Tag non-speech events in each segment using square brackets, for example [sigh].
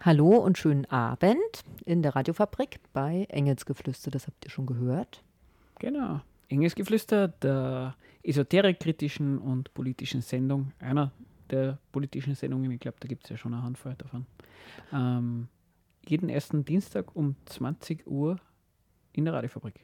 Hallo und schönen Abend in der Radiofabrik bei Engelsgeflüster, das habt ihr schon gehört. Genau. Engelsgeflüster, der esoterikkritischen und politischen Sendung, einer der politischen Sendungen, ich glaube, da gibt es ja schon eine Handvoll davon. Ähm, jeden ersten Dienstag um 20 Uhr in der Radiofabrik.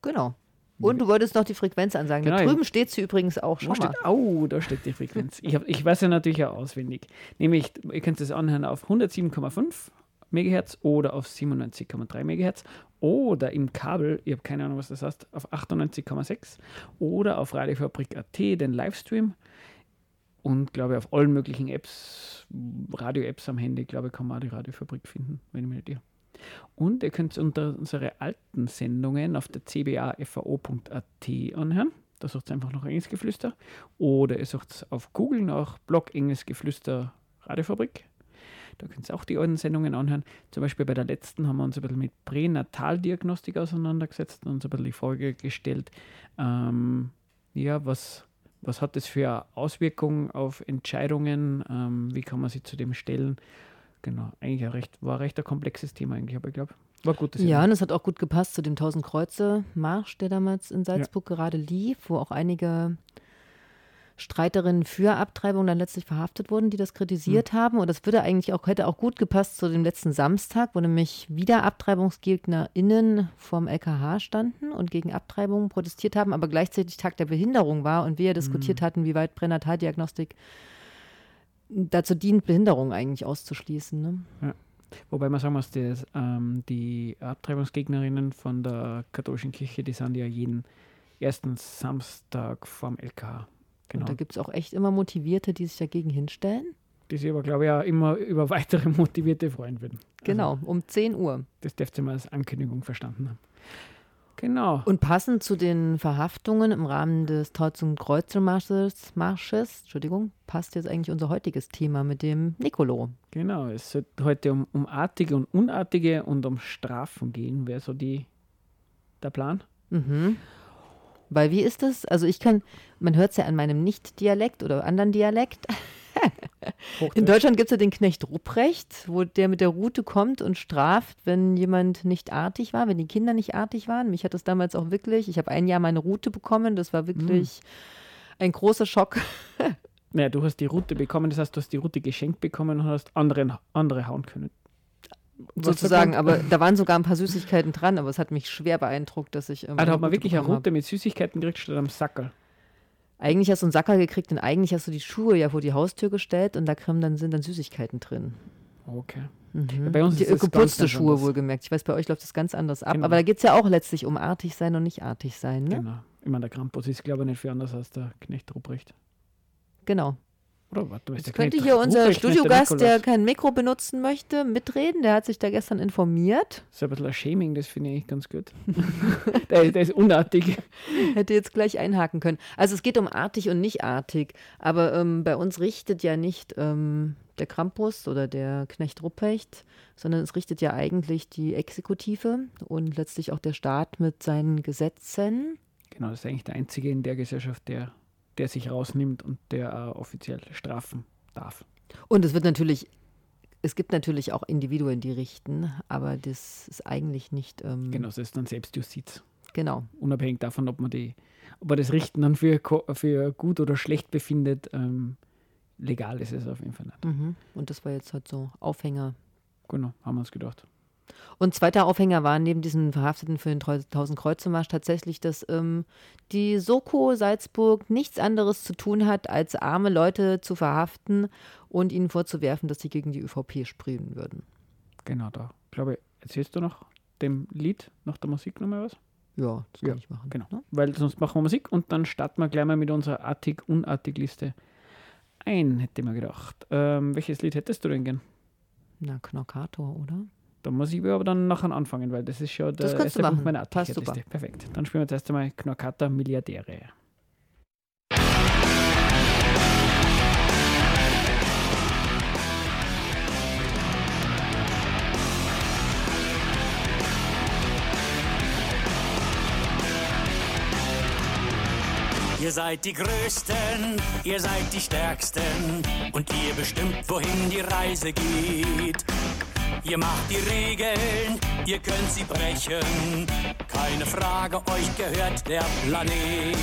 Genau. Und du wolltest noch die Frequenz ansagen. Genau, da drüben steht sie übrigens auch schon steht, oh, da steht die Frequenz. Ich, hab, ich weiß ja natürlich auch auswendig. Nämlich, ihr könnt es anhören auf 107,5 MHz oder auf 97,3 MHz oder im Kabel, ich habe keine Ahnung, was das heißt, auf 98,6 oder auf Radiofabrik.at, den Livestream und glaube auf allen möglichen Apps, Radio-Apps am Handy, glaube ich, kann man auch die Radiofabrik finden, wenn ich mich nicht irre. Und ihr könnt unter unsere alten Sendungen auf der cbafao.at anhören. Da sucht ihr einfach nach Engelsgeflüster. Oder ihr sucht auf Google nach Blog Engelsgeflüster Radiofabrik. Da könnt ihr auch die alten Sendungen anhören. Zum Beispiel bei der letzten haben wir uns ein bisschen mit Pränataldiagnostik auseinandergesetzt und uns ein bisschen die Frage gestellt, ähm, ja, was, was hat das für Auswirkungen auf Entscheidungen? Ähm, wie kann man sich zu dem stellen? Genau, eigentlich ein recht, war recht ein komplexes Thema eigentlich, aber ich glaube, war gut. Ja, und es hat auch gut gepasst zu dem 1000 Kreuze Marsch, der damals in Salzburg gerade lief, wo auch einige Streiterinnen für Abtreibung dann letztlich verhaftet wurden, die das kritisiert haben. Und das würde eigentlich auch, hätte auch gut gepasst zu dem letzten Samstag, wo nämlich wieder AbtreibungsgegnerInnen vorm LKH standen und gegen Abtreibung protestiert haben, aber gleichzeitig Tag der Behinderung war und wir ja diskutiert hatten, wie weit Pränataldiagnostik dazu dient, Behinderung eigentlich auszuschließen. Ne? Wobei man sagen muss, dass, ähm, die Abtreibungsgegnerinnen von der katholischen Kirche, die sind ja jeden ersten Samstag vorm LKH. Genau. Und da gibt es auch echt immer Motivierte, die sich dagegen hinstellen. die sich aber, glaube ich, auch immer über weitere [laughs] Motivierte freuen würden. Genau, um 10 Uhr. Das dürft ihr mal als Ankündigung verstanden haben. Genau. Und passend zu den Verhaftungen im Rahmen des 1000 Kreuzelmarsches, Marsches, Entschuldigung, passt jetzt eigentlich unser heutiges Thema mit dem Nicolo. Genau, es soll heute um, um Artige und Unartige und um Strafen gehen. Wäre so die, der Plan? Mhm. Weil wie ist das? Also ich kann, man hört es ja an meinem Nicht-Dialekt oder anderen Dialekt. [laughs] In Deutschland gibt es ja den Knecht Rupprecht, wo der mit der Rute kommt und straft, wenn jemand nicht artig war, wenn die Kinder nicht artig waren. Mich hat das damals auch wirklich, ich habe ein Jahr meine Rute bekommen, das war wirklich ein großer Schock. [laughs] Naja, du hast die Route bekommen, das heißt, du hast die Route geschenkt bekommen und hast anderen, andere hauen können. Was sozusagen, aber da waren sogar ein paar Süßigkeiten dran, aber es hat mich schwer beeindruckt, dass ich. ähm, Ah, da hat man Rute wirklich eine Route mit Süßigkeiten gekriegt statt am Sackerl. Eigentlich hast du einen Sacker gekriegt und eigentlich hast du die Schuhe ja vor die Haustür gestellt und da dann, sind dann Süßigkeiten drin. Okay. Mhm. bei uns die ist geputzte Schuhe wohlgemerkt. Ich weiß, bei euch läuft das ganz anders ab. Genau. Aber da geht es ja auch letztlich um artig sein und nicht artig sein. Ne? Genau. Ich meine, der Krampus ist, glaube ich, nicht viel anders als der Knecht Ruprecht. Genau. Oder was? Du bist Jetzt könnte hier unser Studiogast, der kein Mikro benutzen möchte, mitreden. Der hat sich da gestern informiert. Das ist ein bisschen ein Shaming, das finde ich ganz gut. [laughs] der, der ist unartig. [laughs] Hätte jetzt gleich einhaken können. Also es geht um artig und nicht artig. Aber ähm, bei uns richtet ja nicht ähm, der Krampus oder der Knecht Rupprecht, sondern es richtet ja eigentlich die Exekutive und letztlich auch der Staat mit seinen Gesetzen. Genau, das ist eigentlich der Einzige in der Gesellschaft, der, der sich rausnimmt und der auch offiziell strafen darf. Und es wird natürlich, es gibt natürlich auch Individuen, die richten, aber das ist eigentlich nicht. Ähm, Genau, das ist dann Selbstjustiz. genau. Unabhängig davon, ob man, die, ob man das Richten dann für, für gut oder schlecht befindet, ähm, legal ist es auf jeden Fall nicht. Mhm. Und das war jetzt halt so Aufhänger. Genau, haben wir uns gedacht. Und zweiter Aufhänger war neben diesen Verhafteten für den 1000 Kreuzemarsch tatsächlich, dass ähm, die Soko Salzburg nichts anderes zu tun hat, als arme Leute zu verhaften und ihnen vorzuwerfen, dass sie gegen die ÖVP sprühen würden. Genau, da. Ich glaube, erzählst du noch dem Lied, nach der Musik nochmal was? Ja, das kann Ja, ich machen. Genau. Ne? Weil sonst machen wir Musik und dann starten wir gleich mal mit unserer Artig-Unartig-Liste ein, hätte ich mir gedacht. Ähm, welches Lied hättest du denn gern? Na, Knockator, oder? Da muss ich aber dann nachher anfangen, weil das ist schon der Das erste Punkt meiner super. Perfekt. Dann spielen wir jetzt erst einmal Knorkata Milliardäre. Ihr seid die Größten, ihr seid die Stärksten und ihr bestimmt, wohin die Reise geht. Ihr macht die Regeln, ihr könnt sie brechen. Keine Frage, euch gehört der Planet.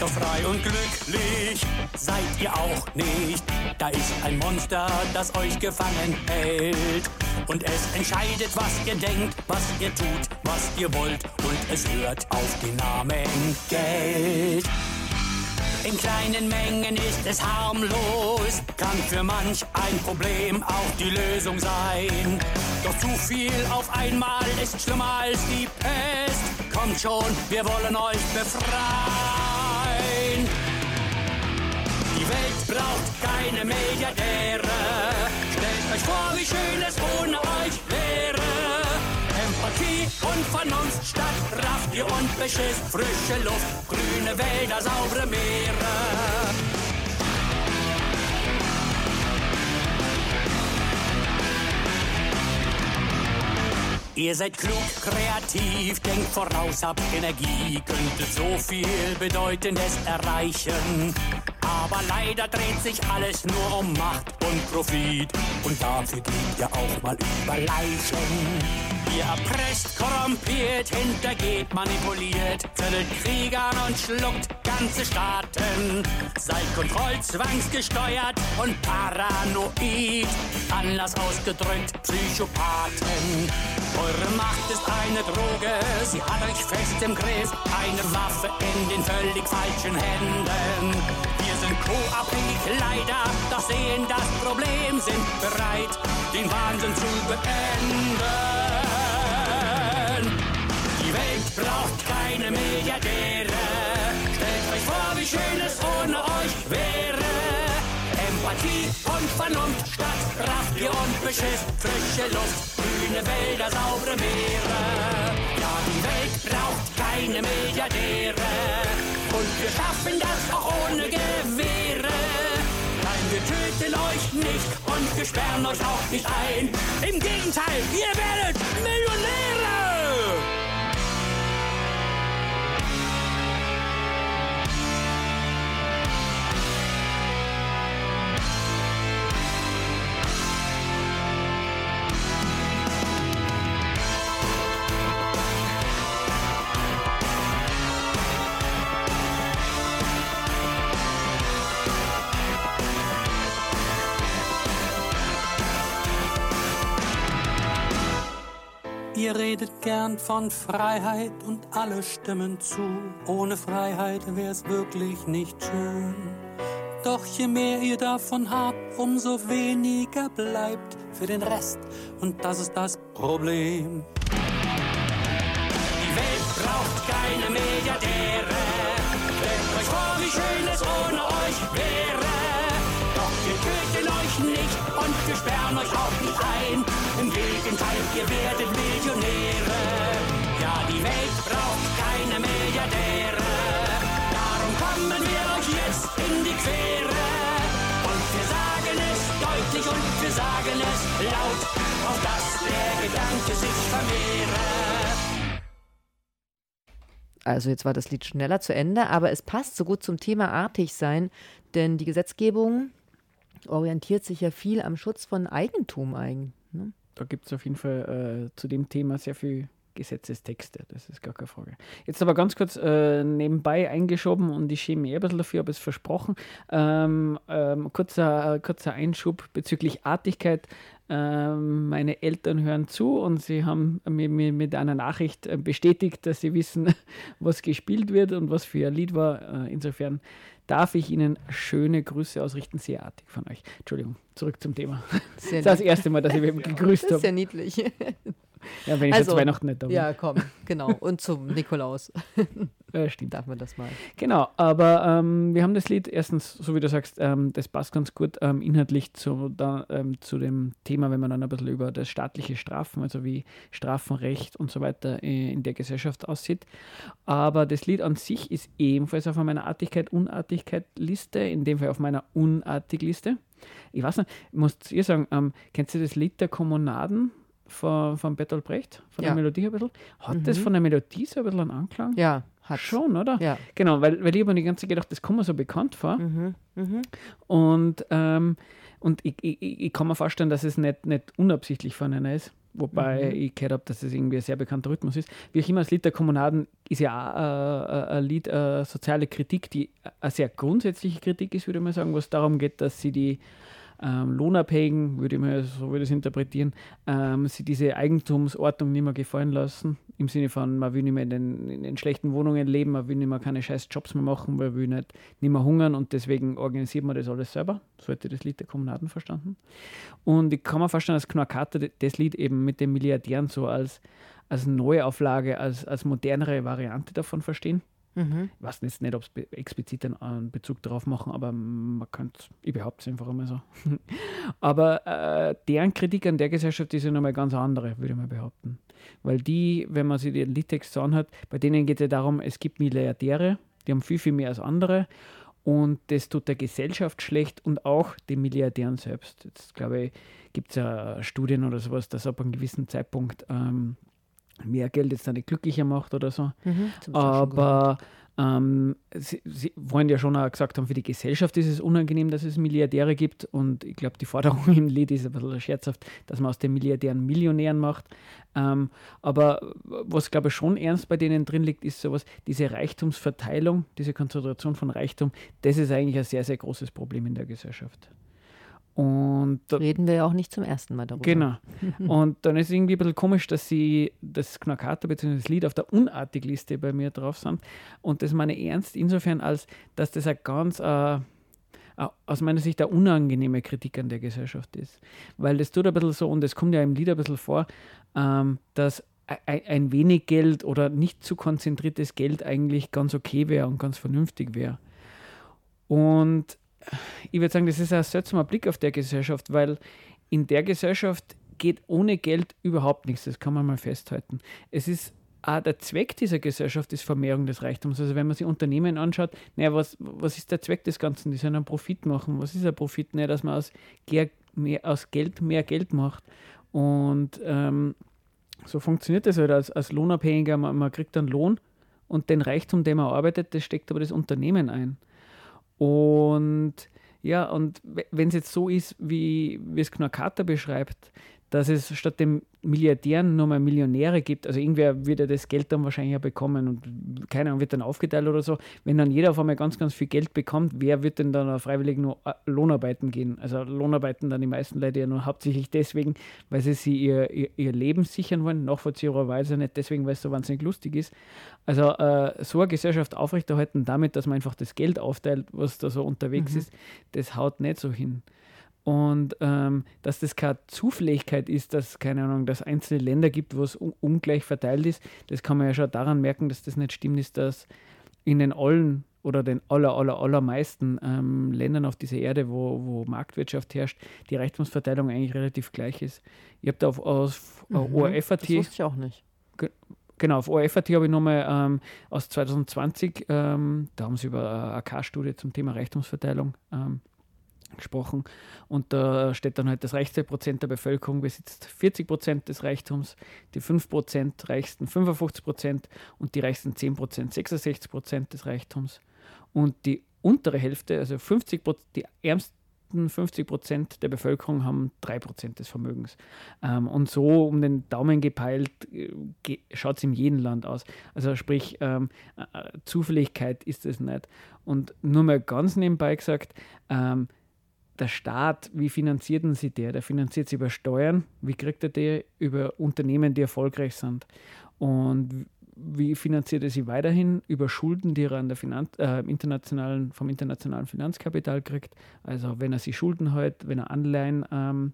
Doch frei und glücklich seid ihr auch nicht. Da ist ein Monster, das euch gefangen hält. Und es entscheidet, was ihr denkt, was ihr tut, was ihr wollt. Und es hört auf den Namen Geld. In kleinen Mengen ist es harmlos, kann für manch ein Problem auch die Lösung sein. Doch zu viel auf einmal ist schlimmer als die Pest. Kommt schon, wir wollen euch befreien. Die Welt braucht keine Milliardäre. Stellt euch vor, wie schön es ohne und Vernunft statt Raffgier und Beschiss. Frische Luft, grüne Wälder, saubere Meere. Ihr seid klug, kreativ, denkt voraus, habt Energie, könntet so viel Bedeutendes erreichen. Aber leider dreht sich alles nur um Macht und Profit. Und dafür geht ihr auch mal über Leichen. Ihr erpresst, korrumpiert, hintergeht, manipuliert, zettelt Kriegern und schluckt ganze Staaten. Seid kontrollzwangsgesteuert und paranoid. Anders ausgedrückt, Psychopathen. Eure Macht ist eine Droge, sie hat euch fest im Griff. Eine Waffe in den völlig falschen Händen. Wir sind co-abhängig, leider, doch sehen das Problem, sind bereit, den Wahnsinn zu beenden. Euch vor, wie schön es ohne euch wäre. Empathie und Vernunft statt Raffgier und Beschiss. Frische Luft, grüne Wälder, saubere Meere. Ja, die Welt braucht keine Milliardäre. Und wir schaffen das auch ohne Gewehre. Nein, wir töten euch nicht und wir sperren euch auch nicht ein. Im Gegenteil, ihr werdet Millionäre! Gern von Freiheit und alle stimmen zu. Ohne Freiheit wär's wirklich nicht schön. Doch je mehr ihr davon habt, umso weniger bleibt für den Rest. Und das ist das Problem. Die Welt braucht keine Milliardäre. Stellt euch vor, wie schön es ohne euch wäre. Doch wir töten euch nicht und wir sperren euch auch nicht ein. Im Gegenteil, ihr werdet und wir sagen es laut, auf dass der Gedanke sich vermehre. Also jetzt war das Lied schneller zu Ende, aber es passt so gut zum Thema artig sein, denn die Gesetzgebung orientiert sich ja viel am Schutz von Eigentum eigentlich. Ne? Da gibt es auf jeden Fall äh, zu dem Thema sehr viel Gesetzestexte, das ist gar keine Frage. Jetzt aber ganz kurz äh, nebenbei eingeschoben und ich schäme mich ein bisschen dafür, habe es versprochen. Ähm, ähm, kurzer, äh, kurzer Einschub bezüglich Artigkeit. Ähm, meine Eltern hören zu und sie haben mir, mir mit einer Nachricht äh, bestätigt, dass sie wissen, [laughs] was gespielt wird und was für ein Lied war. Äh, insofern darf ich Ihnen schöne Grüße ausrichten. Sehr artig von euch. Entschuldigung, zurück zum Thema. Sehr [laughs] das ist das erste Mal, dass ich mich [laughs] gegrüßt habe. Ja niedlich. Ja, wenn ich also, zu Weihnachten nicht da bin. Ja, komm, genau. Und zum Nikolaus. [laughs] Ja, stimmt. Darf man das mal. Genau, aber ähm, wir haben das Lied erstens, so wie du sagst, ähm, das passt ganz gut ähm, inhaltlich zu, da, ähm, zu dem Thema, wenn man dann ein bisschen über das staatliche Strafen, also wie Strafenrecht und so weiter äh, in der Gesellschaft aussieht. Aber das Lied an sich ist ebenfalls auf meiner Artigkeit-Unartigkeit-Liste, in dem Fall auf meiner Unartig-Liste. Ich weiß nicht, ich muss ihr sagen, ähm, kennst du das Lied der Kommunaden? Von, von Bertolt Brecht, von ja. der Melodie ein bisschen. Hat mhm. das von der Melodie so ein bisschen einen Anklang? Ja, hat. Schon, oder? Ja. Genau, weil, weil ich habe mir die ganze Zeit gedacht, das kommt mir so bekannt vor. Mhm. Mhm. Und, ähm, und ich, ich, ich kann mir vorstellen, dass es nicht, nicht unabsichtlich von einer ist. Wobei Mhm. ich gehört habe, dass es irgendwie ein sehr bekannter Rhythmus ist. Wie auch immer, das Lied der Kommunaden ist ja auch äh, ein Lied, äh, soziale Kritik, die eine sehr grundsätzliche Kritik ist, würde ich mal sagen, wo es darum geht, dass sie die ähm, Lohnabhängigen, würde ich mal so würde ich interpretieren, ähm, sie diese Eigentumsordnung nicht mehr gefallen lassen. Im Sinne von, man will nicht mehr in den, in den schlechten Wohnungen leben, man will nicht mehr keine scheiß Jobs mehr machen, man will nicht, nicht mehr hungern und deswegen organisiert man das alles selber. So hätte das Lied der Kommunaden verstanden. Und ich kann mir vorstellen, dass Knorkater das Lied eben mit den Milliardären so als, als Neuauflage, als, als modernere Variante davon verstehen. Mhm. Ich weiß jetzt nicht, ob es be explizit einen, Bezug darauf machen, aber man könnte, ich behaupte es einfach immer so. [laughs] aber äh, deren Kritik an der Gesellschaft ist ja nochmal ganz andere, würde ich mal behaupten. Weil die, wenn man sich den Liedtext so anhört, bei denen geht es ja darum, es gibt Milliardäre, die haben viel, viel mehr als andere und das tut der Gesellschaft schlecht und auch den Milliardären selbst. Jetzt glaube ich, gibt es ja Studien oder sowas, dass ab einem gewissen Zeitpunkt ähm, mehr Geld jetzt nicht glücklicher macht oder so. Mhm. Aber ähm, sie, sie wollen ja schon auch gesagt haben, für die Gesellschaft ist es unangenehm, dass es Milliardäre gibt. Und ich glaube, die Forderung [laughs] im Lied ist ein bisschen scherzhaft, dass man aus den Milliardären Millionären macht. Ähm, aber was, glaube ich, schon ernst bei denen drin liegt, ist sowas, diese Reichtumsverteilung, diese Konzentration von Reichtum, das ist eigentlich ein sehr, sehr großes Problem in der Gesellschaft. Und Reden wir ja auch nicht zum ersten Mal darüber. Genau. [laughs] Und dann ist es irgendwie ein bisschen komisch, dass sie das Knackata bzw. das Lied auf der Unartig-Liste bei mir drauf sind. Und das meine ich ernst insofern, als dass das ein ganz, äh, äh, aus meiner Sicht, eine unangenehme Kritik an der Gesellschaft ist. Weil das tut ein bisschen so, und es kommt ja im Lied ein bisschen vor, ähm, dass ein wenig Geld oder nicht zu konzentriertes Geld eigentlich ganz okay wäre und ganz vernünftig wäre. Und ich würde sagen, das ist ein seltsamer Blick auf der Gesellschaft, weil in der Gesellschaft geht ohne Geld überhaupt nichts. Das kann man mal festhalten. Es ist auch der Zweck dieser Gesellschaft ist Vermehrung des Reichtums. Also wenn man sich Unternehmen anschaut, naja, was, was ist der Zweck des Ganzen? Die sollen einen Profit machen. Was ist ein Profit? Naja, dass man aus, mehr, aus Geld mehr Geld macht. Und ähm, so funktioniert das halt als, als Lohnabhängiger. Man, man kriegt einen Lohn und den Reichtum, den man arbeitet, das steckt aber das Unternehmen ein. Und ja, und wenn es jetzt so ist, wie, es Knorkater beschreibt, dass es statt dem Milliardären nur mal Millionäre gibt, also irgendwer wird ja das Geld dann wahrscheinlich ja bekommen und keine Ahnung, wird dann aufgeteilt oder so. Wenn dann jeder auf einmal ganz, ganz viel Geld bekommt, wer wird denn dann freiwillig nur äh, Lohnarbeiten gehen? Also Lohnarbeiten dann die meisten Leute ja nur hauptsächlich deswegen, weil sie sich ihr, ihr, ihr Leben sichern wollen, nachvollziehbarweise nicht deswegen, weil es so wahnsinnig lustig ist. Also äh, so eine Gesellschaft aufrechterhalten damit, dass man einfach das Geld aufteilt, was da so unterwegs Mhm. ist, das haut nicht so hin. Und ähm, dass das keine Zufälligkeit ist, dass, keine Ahnung, dass einzelne Länder gibt, wo es un ungleich verteilt ist, das kann man ja schon daran merken, dass das nicht stimmt, ist, dass in den allen oder den aller, aller, allermeisten ähm, Ländern auf dieser Erde, wo, wo Marktwirtschaft herrscht, die Reichtumsverteilung eigentlich relativ gleich ist. Ich habe da auf, auf Mhm. ORF.at Das wusste ich auch nicht. Genau, auf ORF.at habe ich nochmal ähm, aus 2020, ähm, da haben sie über eine AK-Studie zum Thema Reichtumsverteilung ähm, gesprochen. Und da steht dann halt, das reichste Prozent der Bevölkerung besitzt 40 Prozent des Reichtums, die 5 Prozent reichsten 55 Prozent und die reichsten 10 Prozent 66 Prozent des Reichtums. Und die untere Hälfte, also 50 Prozent, die ärmsten 50 Prozent der Bevölkerung haben 3 Prozent des Vermögens. Ähm, und so um den Daumen gepeilt äh, schaut es in jedem Land aus. Also sprich, ähm, äh, Zufälligkeit ist es nicht. Und nur mal ganz nebenbei gesagt, ähm, der Staat, wie finanziert denn sie der? Der finanziert sie über Steuern. Wie kriegt er die? Über Unternehmen, die erfolgreich sind. Und wie finanziert er sie weiterhin? Über Schulden, die er an der Finanz, äh, internationalen, vom internationalen Finanzkapital kriegt. Also wenn er sie Schulden hält, wenn er Anleihen ähm,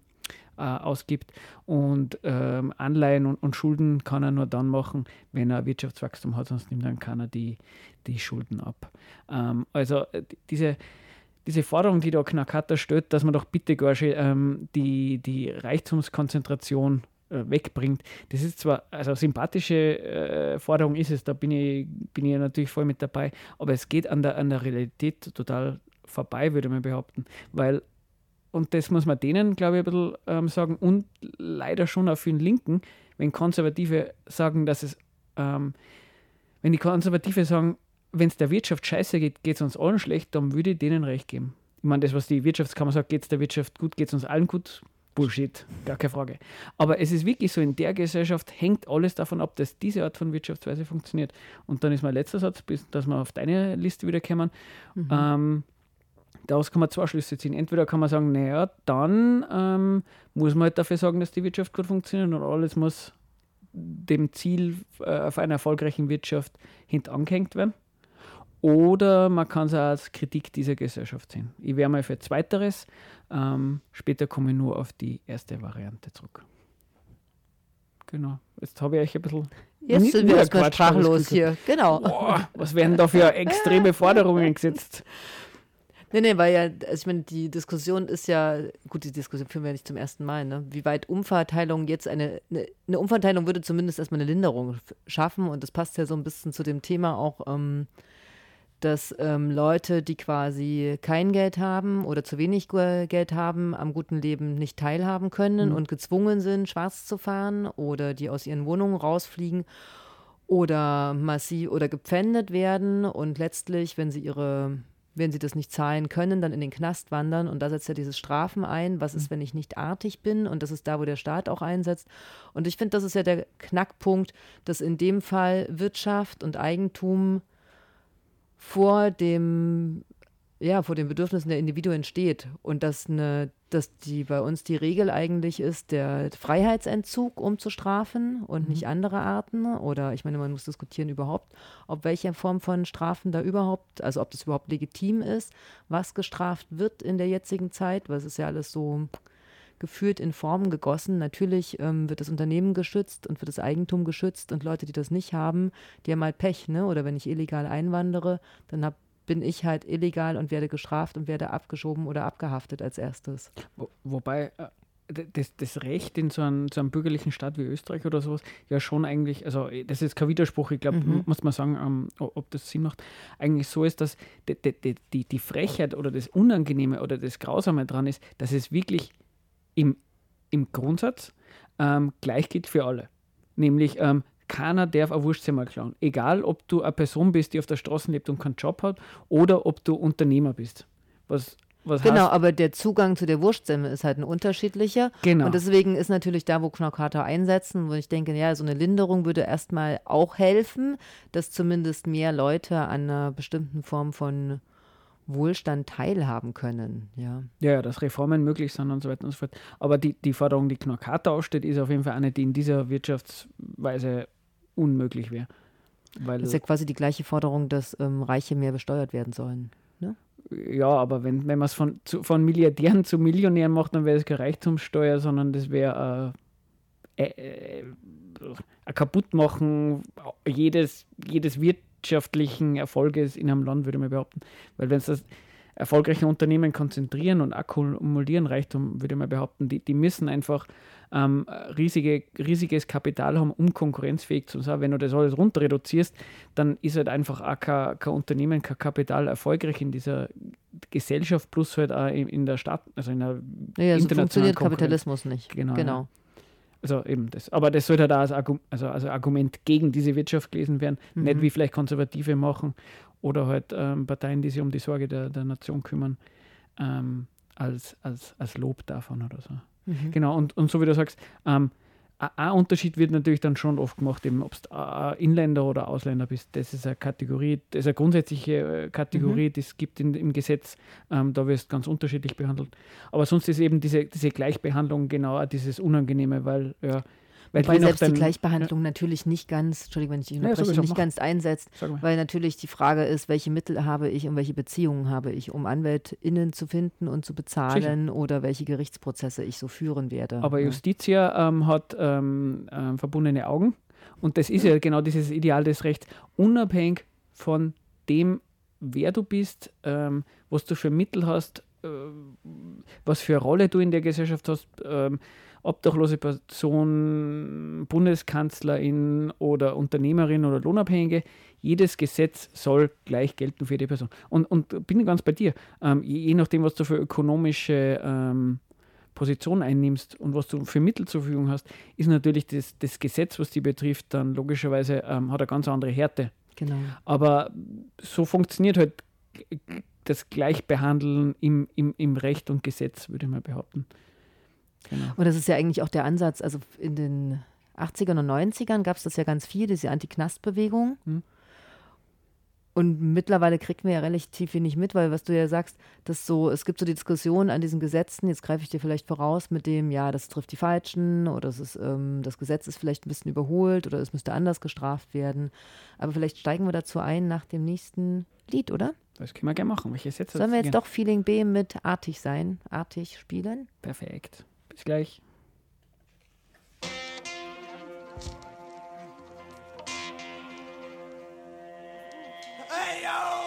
äh, ausgibt. Und ähm, Anleihen und, und, Schulden kann er nur dann machen, wenn er Wirtschaftswachstum hat, sonst nimmt dann keiner die, die Schulden ab. Ähm, also äh, diese diese Forderung, die da Knackhatter stellt, dass man doch bitte gar schon, ähm, die, die Reichtumskonzentration äh, wegbringt, das ist zwar, also sympathische äh, Forderung ist es, da bin ich, bin ich natürlich voll mit dabei, aber es geht an der, an der Realität total vorbei, würde man behaupten, weil und das muss man denen, glaube ich, ein bisschen ähm, sagen und leider schon auch den Linken, wenn Konservative sagen, dass es ähm, wenn die Konservative sagen, wenn es der Wirtschaft scheiße geht, geht es uns allen schlecht, dann würde ich denen recht geben. Ich meine, das, was die Wirtschaftskammer sagt, geht es der Wirtschaft gut, geht es uns allen gut, Bullshit, gar keine Frage. Aber es ist wirklich so, in der Gesellschaft hängt alles davon ab, dass diese Art von Wirtschaftsweise funktioniert. Und dann ist mein letzter Satz, bis, dass wir auf deine Liste wiederkommen. Mhm. Ähm, daraus kann man zwei Schlüsse ziehen. Entweder kann man sagen, naja, dann ähm, muss man halt dafür sorgen, dass die Wirtschaft gut funktioniert und alles muss dem Ziel äh, auf einer erfolgreichen Wirtschaft hintangehängt werden. Oder man kann es auch als Kritik dieser Gesellschaft sehen. Ich wäre mal für Zweiteres. Ähm, später komme ich nur auf die erste Variante zurück. Genau. Jetzt habe ich euch ein bisschen. Jetzt sind wir erstmal sprachlos hier. Genau. Boah, was werden da für extreme Forderungen gesetzt? Nee, nee, weil ja, also ich meine, die Diskussion ist ja, gut, die Diskussion führen wir ja nicht zum ersten Mal, ne? Wie weit Umverteilung jetzt eine, eine, eine Umverteilung würde zumindest erstmal eine Linderung schaffen und das passt ja so ein bisschen zu dem Thema auch, ähm, dass ähm, Leute, die quasi kein Geld haben oder zu wenig Geld haben, am guten Leben nicht teilhaben können mhm. und gezwungen sind, schwarz zu fahren oder die aus ihren Wohnungen rausfliegen oder massiv oder gepfändet werden und letztlich, wenn sie ihre wenn sie das nicht zahlen können, dann in den Knast wandern. Und da setzt ja dieses Strafen ein. Was ist, mhm. wenn ich nicht artig bin? Und das ist da, wo der Staat auch einsetzt. Und ich finde, das ist ja der Knackpunkt, dass in dem Fall Wirtschaft und Eigentum vor dem ja, vor den Bedürfnissen der Individuen steht und dass, eine, dass die bei uns die Regel eigentlich ist, der Freiheitsentzug, um zu strafen und mhm. nicht andere Arten. Oder ich meine, man muss diskutieren überhaupt, ob welche Form von Strafen da überhaupt, also ob das überhaupt legitim ist, was gestraft wird in der jetzigen Zeit, weil es ist ja alles so geführt in Formen gegossen. Natürlich ähm, wird das Unternehmen geschützt und wird das Eigentum geschützt und Leute, die das nicht haben, die haben halt Pech, ne? Oder wenn ich illegal einwandere, dann hab, bin ich halt illegal und werde gestraft und werde abgeschoben oder abgehaftet als erstes. Wo, wobei äh, das, das Recht in so einem, so einem bürgerlichen Staat wie Österreich oder sowas ja schon eigentlich, also äh, das ist kein Widerspruch, ich glaube, mhm. muss man sagen, ähm, ob das Sinn macht, eigentlich so ist, dass die, die, die, die Frechheit oder das Unangenehme oder das Grausame dran ist, dass es wirklich im, im Grundsatz ähm, gleich gilt für alle. Nämlich, ähm, keiner darf ein Wurstzimmer klauen. Egal, ob du eine Person bist, die auf der Straße lebt und keinen Job hat, oder ob du Unternehmer bist. Was, was genau, heißt, aber der Zugang zu der Wurstsemme ist halt ein unterschiedlicher. Genau. Und deswegen ist natürlich da, wo Knockater einsetzen, wo ich denke, ja, so eine Linderung würde erstmal auch helfen, dass zumindest mehr Leute an einer bestimmten Form von Wohlstand teilhaben können. Ja, ja, dass Reformen möglich sind und so weiter und so fort. Aber die, die Forderung, die Knorkata aussteht, ist auf jeden Fall eine, die in dieser Wirtschaftsweise unmöglich wäre. das ist ja quasi die gleiche Forderung, dass ähm, Reiche mehr besteuert werden sollen. Ne? Ja, aber wenn, wenn man es von, von Milliardären zu Millionären macht, dann wäre es keine Reichtumssteuer, sondern das wäre äh, äh, äh, ein Kaputtmachen jedes, jedes Wirt wirtschaftlichen Erfolges in einem Land, würde man behaupten. Weil wenn es das erfolgreiche Unternehmen konzentrieren und akkumulieren Reichtum, würde man behaupten, die, die müssen einfach ähm, riesige, riesiges Kapital haben, um konkurrenzfähig zu sein. Wenn du das alles runter reduzierst, dann ist halt einfach auch kein, kein Unternehmen, kein Kapital erfolgreich in dieser Gesellschaft plus halt auch in, in der Stadt, also in der ja, so funktioniert Kapitalismus nicht. Genau. genau. Ja. Also eben das. Aber das sollte halt auch als, Argument, also als Argument gegen diese Wirtschaft gelesen werden. Mhm. Nicht wie vielleicht Konservative machen oder halt ähm, Parteien, die sich um die Sorge der, der Nation kümmern, ähm, als, als, als Lob davon oder so. Mhm. Genau, und, und so wie du sagst, ähm, ein Unterschied wird natürlich dann schon oft gemacht, eben ob du Inländer oder Ausländer bist. Das ist eine Kategorie, das ist eine grundsätzliche äh, Kategorie, mhm. die es gibt in, im Gesetz. Ähm, da wirst du ganz unterschiedlich behandelt. Aber sonst ist eben diese, diese Gleichbehandlung genau dieses Unangenehme, weil ja, weil Wobei selbst die Gleichbehandlung ja. natürlich nicht ganz, Entschuldigung, wenn ich dich unterbreche, ja, nicht ganz einsetzt, weil natürlich die Frage ist, welche Mittel habe ich und welche Beziehungen habe ich, um AnwältInnen zu finden und zu bezahlen Sicher. oder welche Gerichtsprozesse ich so führen werde. Aber Justitia ähm, hat ähm, äh, verbundene Augen und das ist ja [laughs] genau dieses Ideal des Rechts, unabhängig von dem, wer du bist, ähm, was du für Mittel hast, äh, was für eine Rolle du in der Gesellschaft hast, ähm, obdachlose Person, Bundeskanzlerin oder Unternehmerin oder Lohnabhängige, jedes Gesetz soll gleich gelten für die Person. Und, und bin ganz bei dir, ähm, je, je, nachdem, was du für ökonomische ähm, Position einnimmst und was du für Mittel zur Verfügung hast, ist natürlich das, das Gesetz, was die betrifft, dann logischerweise ähm, hat eine ganz andere Härte Genau. Aber so funktioniert halt das Gleichbehandeln im, im, im Recht und Gesetz, würde ich mal behaupten. Genau. Und das ist ja eigentlich auch der Ansatz, also in den 80ern und 90ern gab es das ja ganz viel, diese Anti-Knast-Bewegung. Hm. Und mittlerweile kriegt man ja relativ wenig mit, weil was du ja sagst, dass so, es gibt so die Diskussion an diesen Gesetzen, jetzt greife ich dir vielleicht voraus mit dem, ja, das trifft die Falschen oder es ist, ähm, das Gesetz ist vielleicht ein bisschen überholt oder es müsste anders gestraft werden. Aber vielleicht steigen wir dazu ein nach dem nächsten Lied, oder? Das können wir gerne machen. Welches jetzt Sollen wir jetzt doch Feeling B mit artig sein, artig spielen? Perfekt. Bis gleich. Hätte ich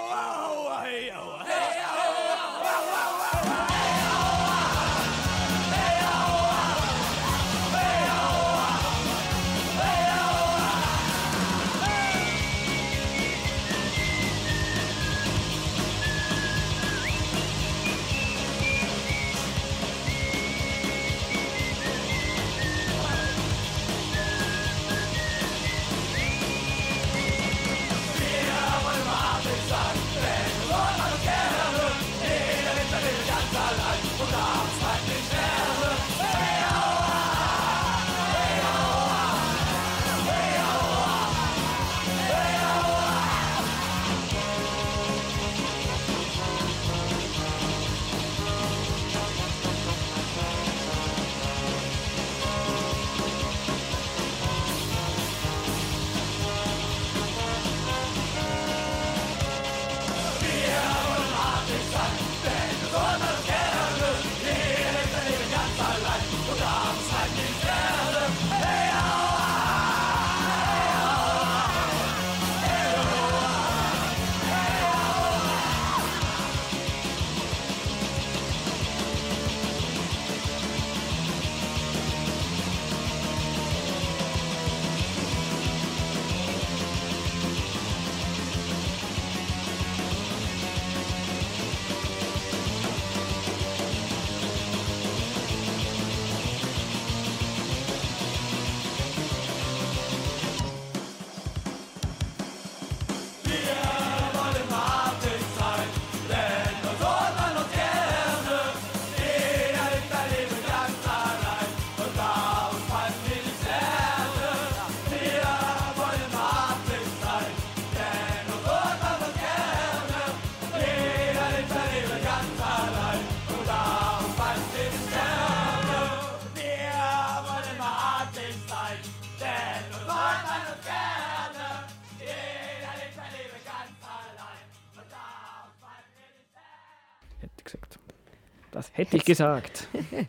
gesagt. [laughs]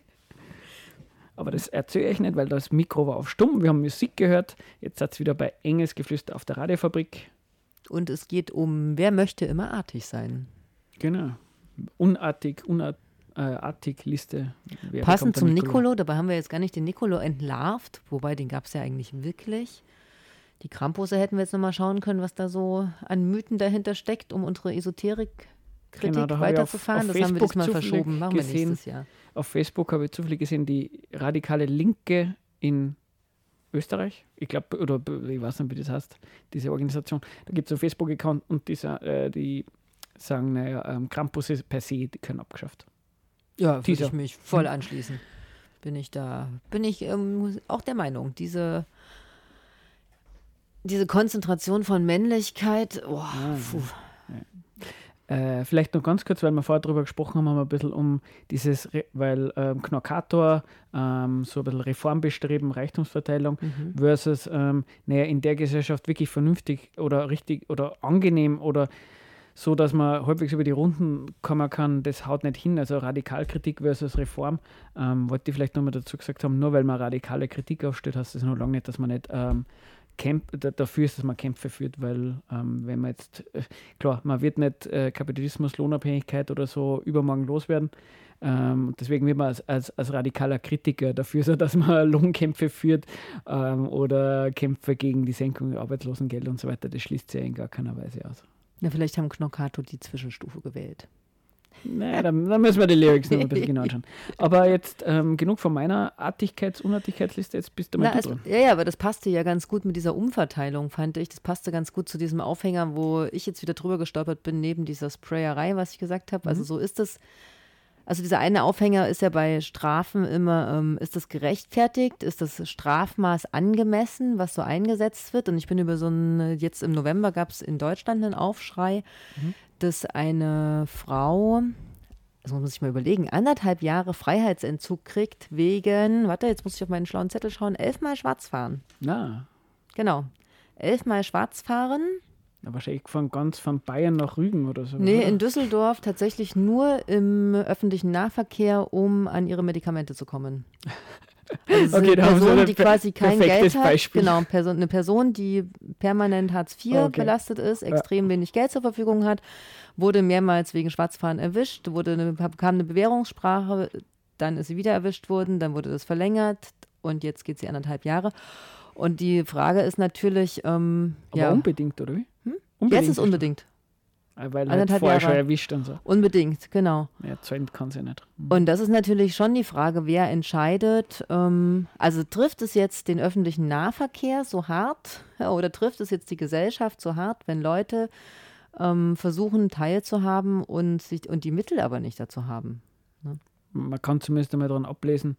Aber das erzähle ich nicht, weil das Mikro war auf stumm. Wir haben Musik gehört. Jetzt hat es wieder bei Enges Geflüster auf der Radiofabrik. Und es geht um, wer möchte immer artig sein. Genau. Unartig, unartig äh, Liste. Wer Passend zum Nicolo? Nicolo, dabei haben wir jetzt gar nicht den Nicolo entlarvt, wobei den gab es ja eigentlich wirklich. Die Krampose hätten wir jetzt nochmal schauen können, was da so an Mythen dahinter steckt, um unsere Esoterik Kritik genau, weiterzufahren. das haben wir diesmal verschoben. Machen gesehen, wir nächstes Jahr. Auf Facebook habe ich zufällig gesehen, die radikale Linke in Österreich, ich glaube, oder ich weiß nicht, wie das heißt, diese Organisation, da gibt es einen Facebook-Account und die, äh, die sagen, naja, ähm, Krampus ist per se, die können abgeschafft. Ja, würde ich mich voll anschließen. Bin ich da, bin ich ähm, auch der Meinung, diese, diese Konzentration von Männlichkeit, oh, puh. Äh, vielleicht noch ganz kurz, weil wir vorher darüber gesprochen haben, haben wir ein bisschen um dieses, Re weil ähm, Knockator, ähm, so ein bisschen Reformbestreben, Reichtumsverteilung mhm. versus, ähm, naja, in der Gesellschaft wirklich vernünftig oder richtig oder angenehm oder so, dass man halbwegs über die Runden kommen kann, das haut nicht hin. Also Radikalkritik versus Reform. Ähm, wollte ich vielleicht nochmal dazu gesagt haben, nur weil man radikale Kritik aufstellt, heißt das noch lange nicht, dass man nicht ähm, Camp, dafür ist, dass man Kämpfe führt, weil ähm, wenn man jetzt, äh, klar, man wird nicht äh, Kapitalismus, Lohnabhängigkeit oder so übermorgen loswerden. Ähm, deswegen wird man als, als, als, radikaler Kritiker dafür [laughs] sein, dass man Lohnkämpfe führt ähm, oder Kämpfe gegen die Senkung der Arbeitslosengeld und so weiter. Das schließt sich ja in gar keiner Weise aus. Na, vielleicht haben Knockato die Zwischenstufe gewählt. Naja, dann, dann, müssen wir die Lyrics noch ein bisschen genau anschauen. Aber jetzt ähm, genug von meiner Artigkeits-, Unartigkeitsliste, jetzt bist du mal Na, dran. Ja, ja, aber das passte ja ganz gut mit dieser Umverteilung, fand ich. Das passte ganz gut zu diesem Aufhänger, wo ich jetzt wieder drüber gestolpert bin, neben dieser Sprayerei, was ich gesagt habe. Also mhm. so ist es. Also dieser eine Aufhänger ist ja bei Strafen immer, ähm, ist das gerechtfertigt? Ist das Strafmaß angemessen, was so eingesetzt wird? Und ich bin über so ein, jetzt im November gab es in Deutschland einen Aufschrei, mhm dass eine Frau, das muss sich mal überlegen, anderthalb Jahre Freiheitsentzug kriegt wegen, warte, jetzt muss ich auf meinen schlauen Zettel schauen, elfmal Schwarzfahren. Na. Genau. Elfmal Schwarzfahren. Ja, wahrscheinlich von ganz von Bayern nach Rügen oder so. Nee, oder? in Düsseldorf tatsächlich nur im öffentlichen Nahverkehr, um an ihre Medikamente zu kommen. [laughs] Also okay, da Person, haben die quasi kein Geld hat. Beispiel. Genau, Person, eine Person, die permanent Hartz IV okay. belastet ist, extrem ja. wenig Geld zur Verfügung hat, wurde mehrmals wegen Schwarzfahren erwischt, wurde eine, kam eine Bewährungssprache, dann ist sie wieder erwischt worden, dann wurde das verlängert und jetzt geht sie anderthalb Jahre. Und die Frage ist natürlich. Ähm, Aber ja, unbedingt, oder wie? Hm? Unbedingt jetzt ist unbedingt. Weil halt vorher schon erwischt und so. Unbedingt, genau. Ja, zahlen kann sie nicht. Mhm. Und das ist natürlich schon die Frage, wer entscheidet. Ähm, also trifft es jetzt den öffentlichen Nahverkehr so hart ja, oder trifft es jetzt die Gesellschaft so hart, wenn Leute ähm, versuchen, teilzuhaben und, sich, und die Mittel aber nicht dazu haben? Ne? Man kann zumindest einmal daran ablesen,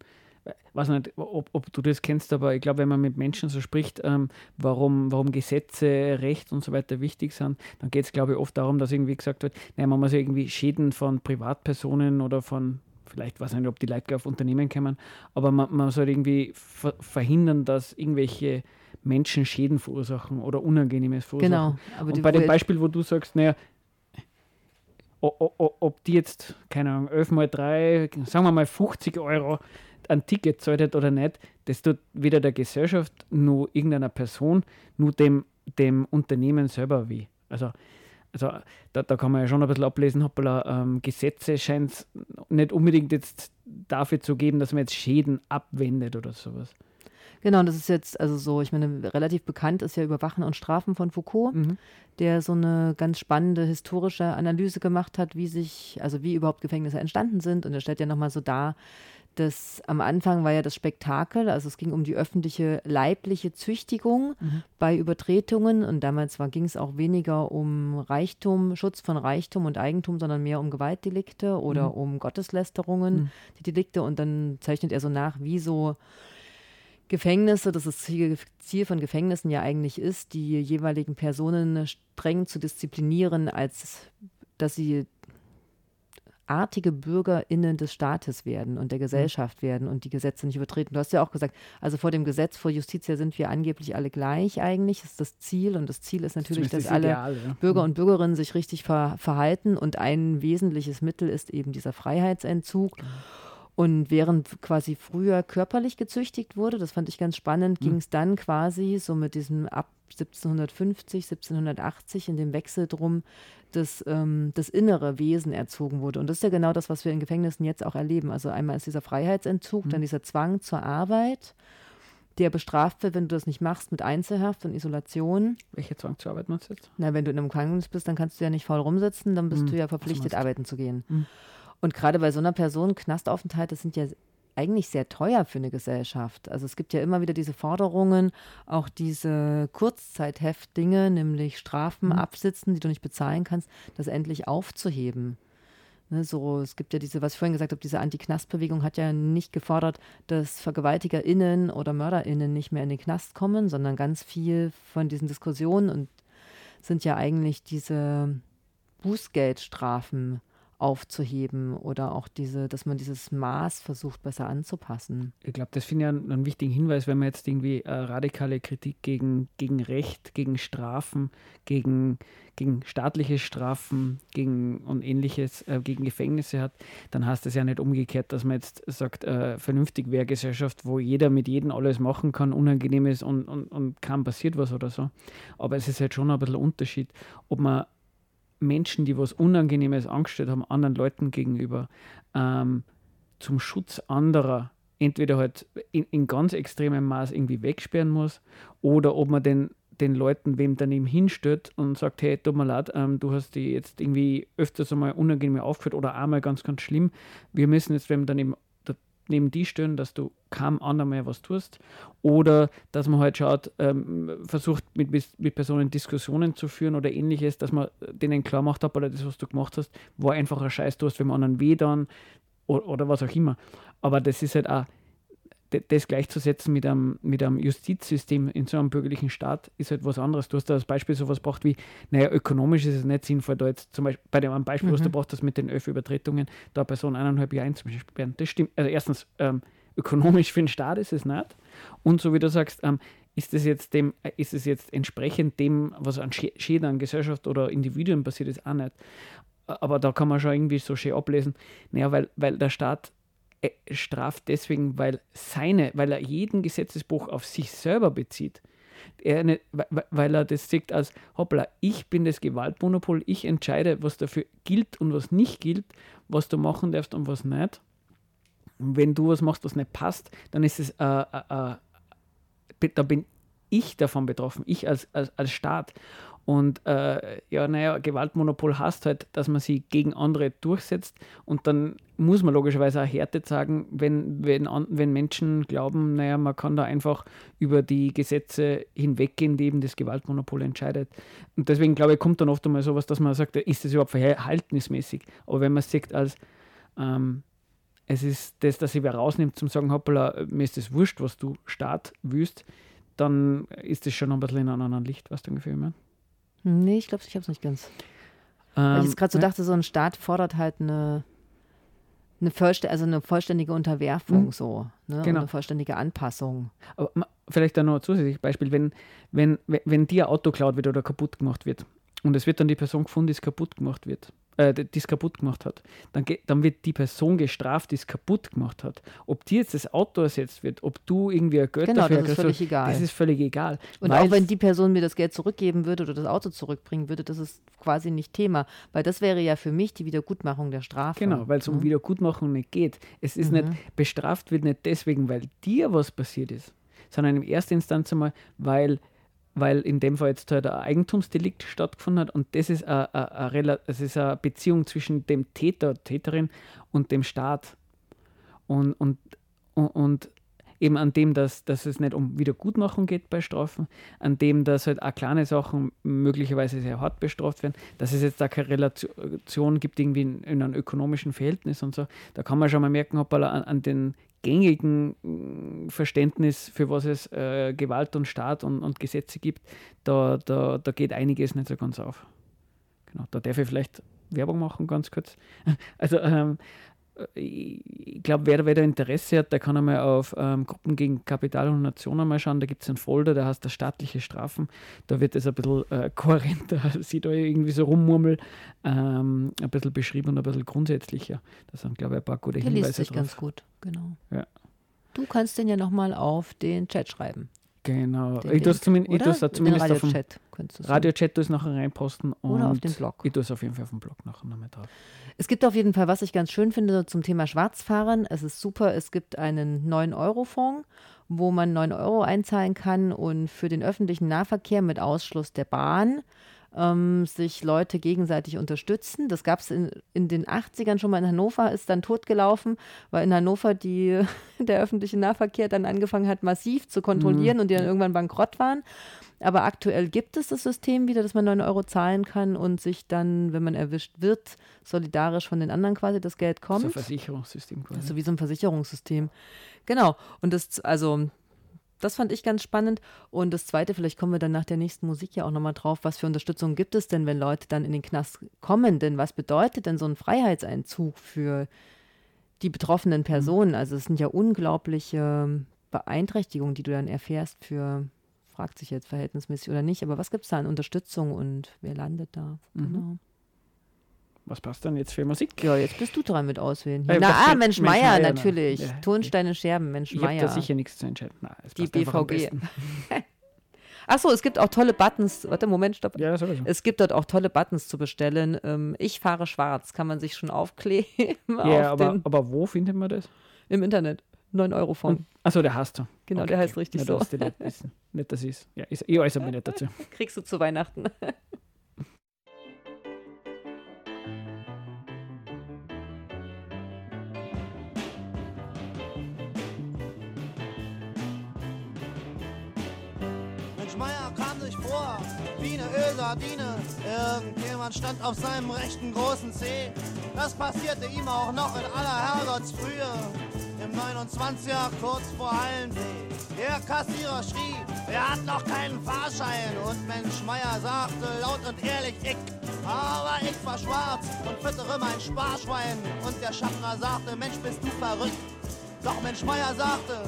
weiß nicht, ob, ob, du das kennst, aber ich glaube, wenn man mit Menschen so spricht, ähm, warum, warum Gesetze, Recht und so weiter wichtig sind, dann geht es, glaube ich, oft darum, dass irgendwie gesagt wird, naja, man muss irgendwie Schäden von Privatpersonen oder von, vielleicht weiß ich nicht, ob die Leute auf Unternehmen kommen, aber man, man soll irgendwie ver verhindern, dass irgendwelche Menschen Schäden verursachen oder Unangenehmes verursachen. Genau. Und bei dem Beispiel, wo du sagst, naja, ob die jetzt, keine Ahnung, 11 mal 3, sagen wir mal 50 Euro ein Ticket zahlt oder nicht, das tut weder der Gesellschaft noch irgendeiner Person, nur dem, dem Unternehmen selber weh. Also, also da, da kann man ja schon ein bisschen ablesen, hoppala, ähm, Gesetze scheint es nicht unbedingt jetzt dafür zu geben, dass man jetzt Schäden abwendet oder sowas. Genau, und das ist jetzt, also so, ich meine, relativ bekannt ist ja Überwachen und Strafen von Foucault, mhm. der so eine ganz spannende historische Analyse gemacht hat, wie sich, also wie überhaupt Gefängnisse entstanden sind. Und er stellt ja nochmal so dar, das am Anfang war ja das Spektakel, also es ging um die öffentliche leibliche Züchtigung mhm. bei Übertretungen und damals ging es auch weniger um Reichtum, Schutz von Reichtum und Eigentum, sondern mehr um Gewaltdelikte oder mhm. um Gotteslästerungen, mhm. die Delikte und dann zeichnet er so nach, wie so Gefängnisse, das das Ziel von Gefängnissen ja eigentlich ist, die jeweiligen Personen streng zu disziplinieren, als dass sie artige BürgerInnen des Staates werden und der mhm. Gesellschaft werden und die Gesetze nicht übertreten. Du hast ja auch gesagt, also vor dem Gesetz, vor Justitia sind wir angeblich alle gleich eigentlich, ist das Ziel. Und das Ziel ist natürlich, dass alle Ideal, ja. Bürger mhm. und Bürgerinnen sich richtig ver verhalten. Und ein wesentliches Mittel ist eben dieser Freiheitsentzug. Und während quasi früher körperlich gezüchtigt wurde, das fand ich ganz spannend, mhm. ging es dann quasi so mit diesem ab 1750, 1780 in dem Wechsel drum, dass ähm, das innere Wesen erzogen wurde. Und das ist ja genau das, was wir in Gefängnissen jetzt auch erleben. Also einmal ist dieser Freiheitsentzug, mhm. dann dieser Zwang zur Arbeit, der bestraft wird, wenn du das nicht machst, mit Einzelhaft und Isolation. Welcher Zwang zur Arbeit meinst du jetzt? Na, wenn du in einem Gefängnis bist, dann kannst du ja nicht faul rumsitzen, dann bist mhm. du ja verpflichtet, arbeiten zu gehen. Mhm. Und gerade bei so einer Person, Knastaufenthalt, das sind ja eigentlich sehr teuer für eine Gesellschaft. Also es gibt ja immer wieder diese Forderungen, auch diese Kurzzeitheft-Dinge, nämlich Strafen mhm. absitzen, die du nicht bezahlen kannst, das endlich aufzuheben. Ne, so, es gibt ja diese, was ich vorhin gesagt habe, diese Anti-Knast-Bewegung hat ja nicht gefordert, dass VergewaltigerInnen oder MörderInnen nicht mehr in den Knast kommen, sondern ganz viel von diesen Diskussionen und sind ja eigentlich diese Bußgeldstrafen aufzuheben oder auch diese, dass man dieses Maß versucht, besser anzupassen. Ich glaube, das finde ich einen, einen, wichtigen Hinweis, wenn man jetzt irgendwie äh, radikale Kritik gegen, gegen Recht, gegen Strafen, gegen, gegen staatliche Strafen, gegen und ähnliches, äh, gegen Gefängnisse hat, dann heißt das ja nicht umgekehrt, dass man jetzt sagt, äh, vernünftig wäre Gesellschaft, wo jeder mit jedem alles machen kann, unangenehm ist und, und, und kaum passiert was oder so. Aber es ist halt schon ein bisschen ein Unterschied, ob man Menschen, die was Unangenehmes angestellt haben, anderen Leuten gegenüber, ähm, zum Schutz anderer entweder halt in, in, ganz extremem Maß irgendwie wegsperren muss oder ob man den, den Leuten, wem daneben hinstellt und sagt, hey, tut mir leid, ähm, du hast die jetzt irgendwie öfters einmal unangenehm aufgeführt oder einmal ganz, ganz schlimm. Wir müssen jetzt, wenn daneben neben die stehen, dass du kaum anderer mehr was tust. Oder dass man halt schaut, ähm, versucht mit, mit Personen Diskussionen zu führen oder ähnliches, dass man denen klar macht, oder das, was du gemacht hast, war einfach ein Scheiß, du hast wenn man anderen weh dann oder, oder was auch immer. Aber das ist halt auch das gleichzusetzen mit einem, mit einem Justizsystem in so einem bürgerlichen Staat ist halt was anderes. Du hast da als Beispiel sowas gebracht wie, naja, ökonomisch ist es nicht sinnvoll, da jetzt zum Beispiel bei dem Beispiel, mhm. was du mhm. brauchst, das mit den Öff-Übertretungen, da Person eineinhalb Jahre einzusperren. Das stimmt. Also erstens, ähm, ökonomisch für den Staat ist es nicht. Und so wie du sagst, ähm, ist es jetzt dem, ist es jetzt entsprechend dem, was an Schäden an Gesellschaft oder Individuen passiert ist, auch nicht. Aber da kann man schon irgendwie so schön ablesen, naja, weil, weil der Staat straft deswegen, weil seine, weil er jeden Gesetzesbruch auf sich selber bezieht. Er nicht, weil er das sieht als, hoppla, ich bin das Gewaltmonopol, ich entscheide, was dafür gilt und was nicht gilt, was du machen darfst und was nicht. Und wenn du was machst, was nicht passt, dann ist es, äh, äh, äh, da bin ich davon betroffen, ich als, als, als Staat. Und äh, ja, naja, Gewaltmonopol heißt halt, dass man sie gegen andere durchsetzt und dann muss man logischerweise auch Härte sagen, wenn, wenn, wenn Menschen glauben, naja, man kann da einfach über die Gesetze hinweggehen, die eben das Gewaltmonopol entscheidet. Und deswegen glaube ich, kommt dann oft einmal sowas, dass man sagt, ist das überhaupt verhältnismäßig? Aber wenn man es sieht als ähm, es ist das, dass ich wer rausnimmt zum sagen, hoppala, mir ist das wurscht, was du Staat wüsst, dann ist das schon ein bisschen in einem anderen Licht, was du ungefähr meinst. Nee, ich glaube, ich habe es nicht ganz. Ähm, Weil ich jetzt gerade so dachte, so ein Staat fordert halt eine, eine, Vollst also eine vollständige Unterwerfung, mhm. so. Ne? Genau. eine vollständige Anpassung. Aber vielleicht dann noch ein zusätzliches Beispiel, wenn, wenn, wenn dir ein Auto klaut wird oder kaputt gemacht wird und es wird dann die Person gefunden, die es kaputt gemacht wird, äh, die es kaputt gemacht hat, dann, dann wird die Person gestraft, die es kaputt gemacht hat. Ob dir jetzt das Auto ersetzt wird, ob du irgendwie ein Geld genau, dafür das ist völlig egal. Das ist völlig egal. Und auch wenn die Person mir das Geld zurückgeben würde oder das Auto zurückbringen würde, das ist quasi nicht Thema, weil das wäre ja für mich die Wiedergutmachung der Strafe. Genau, weil es um mhm. Wiedergutmachung nicht geht. Es ist mhm. nicht, bestraft wird nicht deswegen, weil dir was passiert ist, sondern in erster Instanz einmal, weil weil in dem Fall jetzt halt ein Eigentumsdelikt stattgefunden hat und das ist eine, Beziehung zwischen dem Täter, Täterin und dem Staat. Und, und, und eben an dem, dass, dass es nicht um Wiedergutmachung geht bei Strafen, an dem, dass halt auch kleine Sachen möglicherweise sehr hart bestraft werden, dass es jetzt da keine Relation gibt irgendwie in, in einem ökonomischen Verhältnis und so. Da kann man schon mal merken, ob an, an den gängigen mm, Verständnis, für was es äh, Gewalt und Staat und, und Gesetze gibt, da, da, da geht einiges nicht so ganz auf. Genau, da darf ich vielleicht Werbung machen, ganz kurz. [laughs] Also ähm, ich glaube, wer, wer da Interesse hat, der kann einmal auf ähm, Gruppen gegen Kapital und Nationen mal schauen. Da gibt es einen Folder, der heißt der staatliche Strafen. Da wird es ein bisschen äh, kohärenter, [laughs] sieht da irgendwie so rummurmel, ähm, ein bisschen beschrieben und ein bisschen grundsätzlicher. Das sind, glaube ich, ein paar gute der Hinweise. Liest sich drauf. ganz gut, genau. Ja. Du kannst den ja nochmal auf den Chat schreiben. Genau. Den ich tue es zumindest, ich zumindest auf dem Radio-Chat Radio nachher reinposten. Oder auf den Blog. Ich tue es auf jeden Fall auf dem Blog nachher nochmal drauf. Es gibt auf jeden Fall, was ich ganz schön finde zum Thema Schwarzfahren. Es ist super, es gibt einen 9-Euro-Fonds, wo man 9 Euro einzahlen kann und für den öffentlichen Nahverkehr mit Ausschluss der Bahn ähm, sich Leute gegenseitig unterstützen. Das gab es in, in den 80ern schon mal in Hannover, ist dann totgelaufen, weil in Hannover die, [laughs] der öffentliche Nahverkehr dann angefangen hat, massiv zu kontrollieren mhm. und die dann irgendwann bankrott waren. Aber aktuell gibt es das System wieder, dass man 9 Euro zahlen kann und sich dann, wenn man erwischt wird, solidarisch von den anderen quasi das Geld kommt. So ein Versicherungssystem quasi. So wie so ein Versicherungssystem. Genau. Und das, also das fand ich ganz spannend. Und das Zweite, vielleicht kommen wir dann nach der nächsten Musik ja auch nochmal drauf, was für Unterstützung gibt es denn, wenn Leute dann in den Knast kommen? Denn was bedeutet denn so ein Freiheitseinzug für die betroffenen Personen? Also es sind ja unglaubliche Beeinträchtigungen, die du dann erfährst für, fragt sich jetzt verhältnismäßig oder nicht, aber was gibt es da an Unterstützung und wer landet da? Mhm. Genau. Was passt dann jetzt für Musik? Ja, jetzt bist du dran mit auswählen. Äh, Na, ah, Mensch, Meier, natürlich. Ja. Tonsteine Scherben, Mensch Meier. Ich habe da sicher nichts zu entscheiden. Na, Die BVG. [laughs] Achso, es gibt auch tolle Buttons. Warte, Moment, stopp. Ja, sowieso. Es gibt dort auch tolle Buttons zu bestellen. Ähm, ich fahre schwarz, kann man sich schon aufkleben. [laughs] Ja, auf aber, aber wo findet man das? Im Internet. 9-Euro-Fonds. Achso, der heißt so. Genau, Okay, der heißt richtig Ja, so. das ist nicht ich es. Ja, ich äußere mich nicht dazu. [laughs] Kriegst du zu Weihnachten. Mensch Meier kam sich vor wie eine Ölsardine. Irgendjemand stand auf seinem rechten großen Zeh. Das passierte ihm auch noch in aller Herrgottsfrühe. Im 29er kurz vor Hallensee. Der Kassierer schrie, er hat noch keinen Fahrschein. Und Mensch Meier sagte laut und ehrlich, ich. Aber ich war schwarz und füttere mein Sparschwein. Und der Schaffner sagte, Mensch, bist du verrückt. Doch Mensch Meier sagte,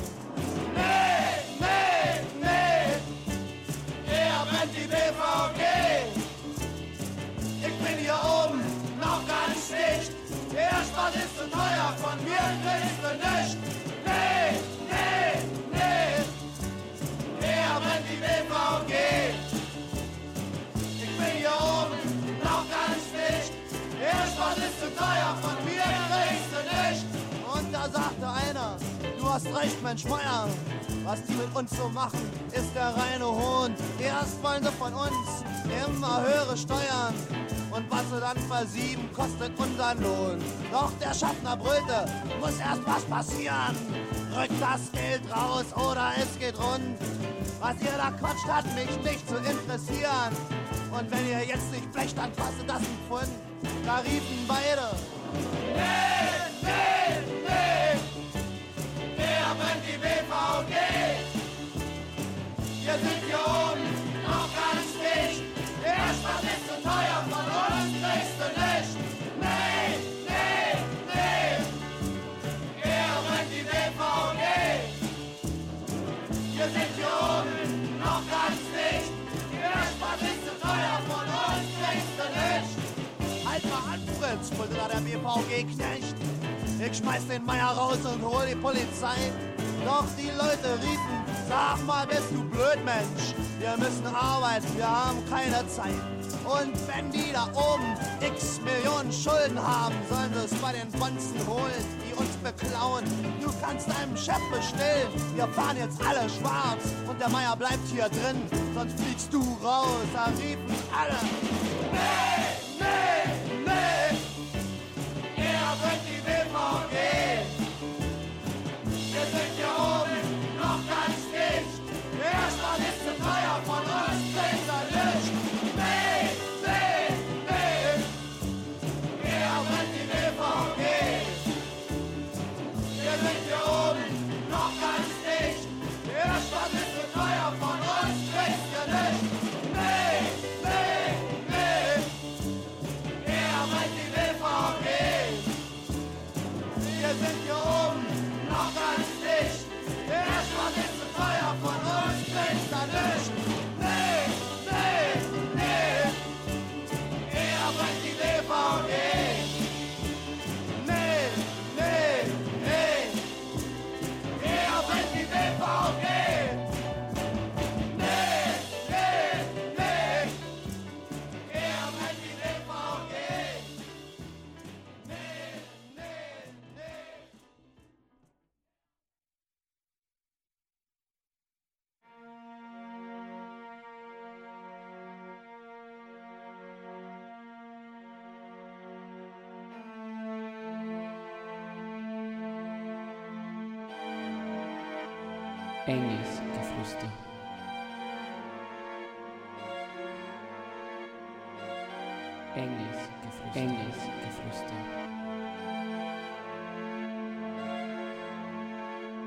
zu teuer, von mir kriegst du nicht. Nee, nee, nee. Er brennt die BVG. Ich bin hier oben noch ganz dicht. Spaß ist zu teuer, von mir kriegst du nicht. Und da sagte einer, du hast recht, Mensch Meier. Was die mit uns so machen, ist der reine Hohn. Erst wollen sie von uns immer höhere Steuern. Und was sie dann versieben, kostet unseren Lohn. Doch der Schaffner brüllte, muss erst was passieren. Rückt das Geld raus oder es geht rund. Was ihr da quatscht, hat mich nicht zu interessieren. Und wenn ihr jetzt nicht blecht, dann kostet das ein Pfund. Da riefen beide. Nee, nee. Brüllte da der BVG-Knecht. Ich schmeiß den Meier raus und hol die Polizei. Doch die Leute riefen, sag mal, bist du blöd, Mensch? Wir müssen arbeiten, wir haben keine Zeit. Und wenn die da oben x Millionen Schulden haben, sollen sie es bei den Bonzen holen, die uns beklauen. Du kannst deinem Chef bestellen, wir fahren jetzt alle schwarz. Und der Meier bleibt hier drin, sonst fliegst du raus. Da riefen alle, nee, nee. Enges Geflüster. Enges Geflüster.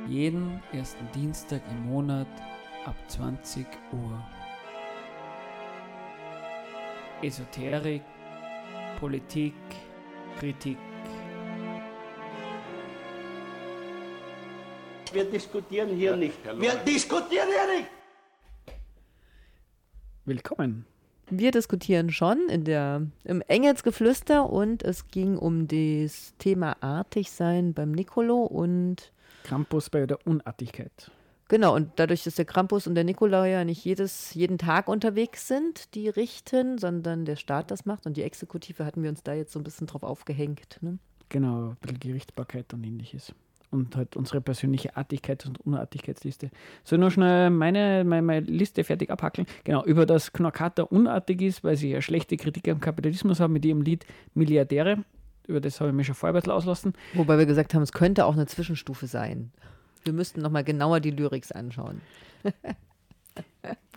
Jeden ersten Dienstag im Monat ab 20 Uhr. Esoterik, Politik, Kritik. Wir diskutieren hier nicht. Wir diskutieren hier nicht. Willkommen. Wir diskutieren schon in der, im Engelsgeflüster und es ging um das Thema Artigsein beim Nicolo und Krampus bei der Unartigkeit. genau, und dadurch, dass der Krampus und der Nikolaus ja nicht jedes, jeden Tag unterwegs sind, die richten, sondern der Staat das macht und die Exekutive hatten wir uns da jetzt so ein bisschen drauf aufgehängt. Ne? Genau, ein bisschen Gerichtbarkeit und ähnliches. Und halt unsere persönliche Artigkeits- und Unartigkeitsliste. Soll ich noch schnell meine, meine, meine Liste fertig abhackeln? Genau, über das Knorkata unartig ist, weil sie ja schlechte Kritik am Kapitalismus haben mit ihrem Lied Milliardäre. Über das habe ich mich schon vorher ein bisschen auslassen. Wobei wir gesagt haben, es könnte auch eine Zwischenstufe sein. Wir müssten nochmal genauer die Lyrics anschauen.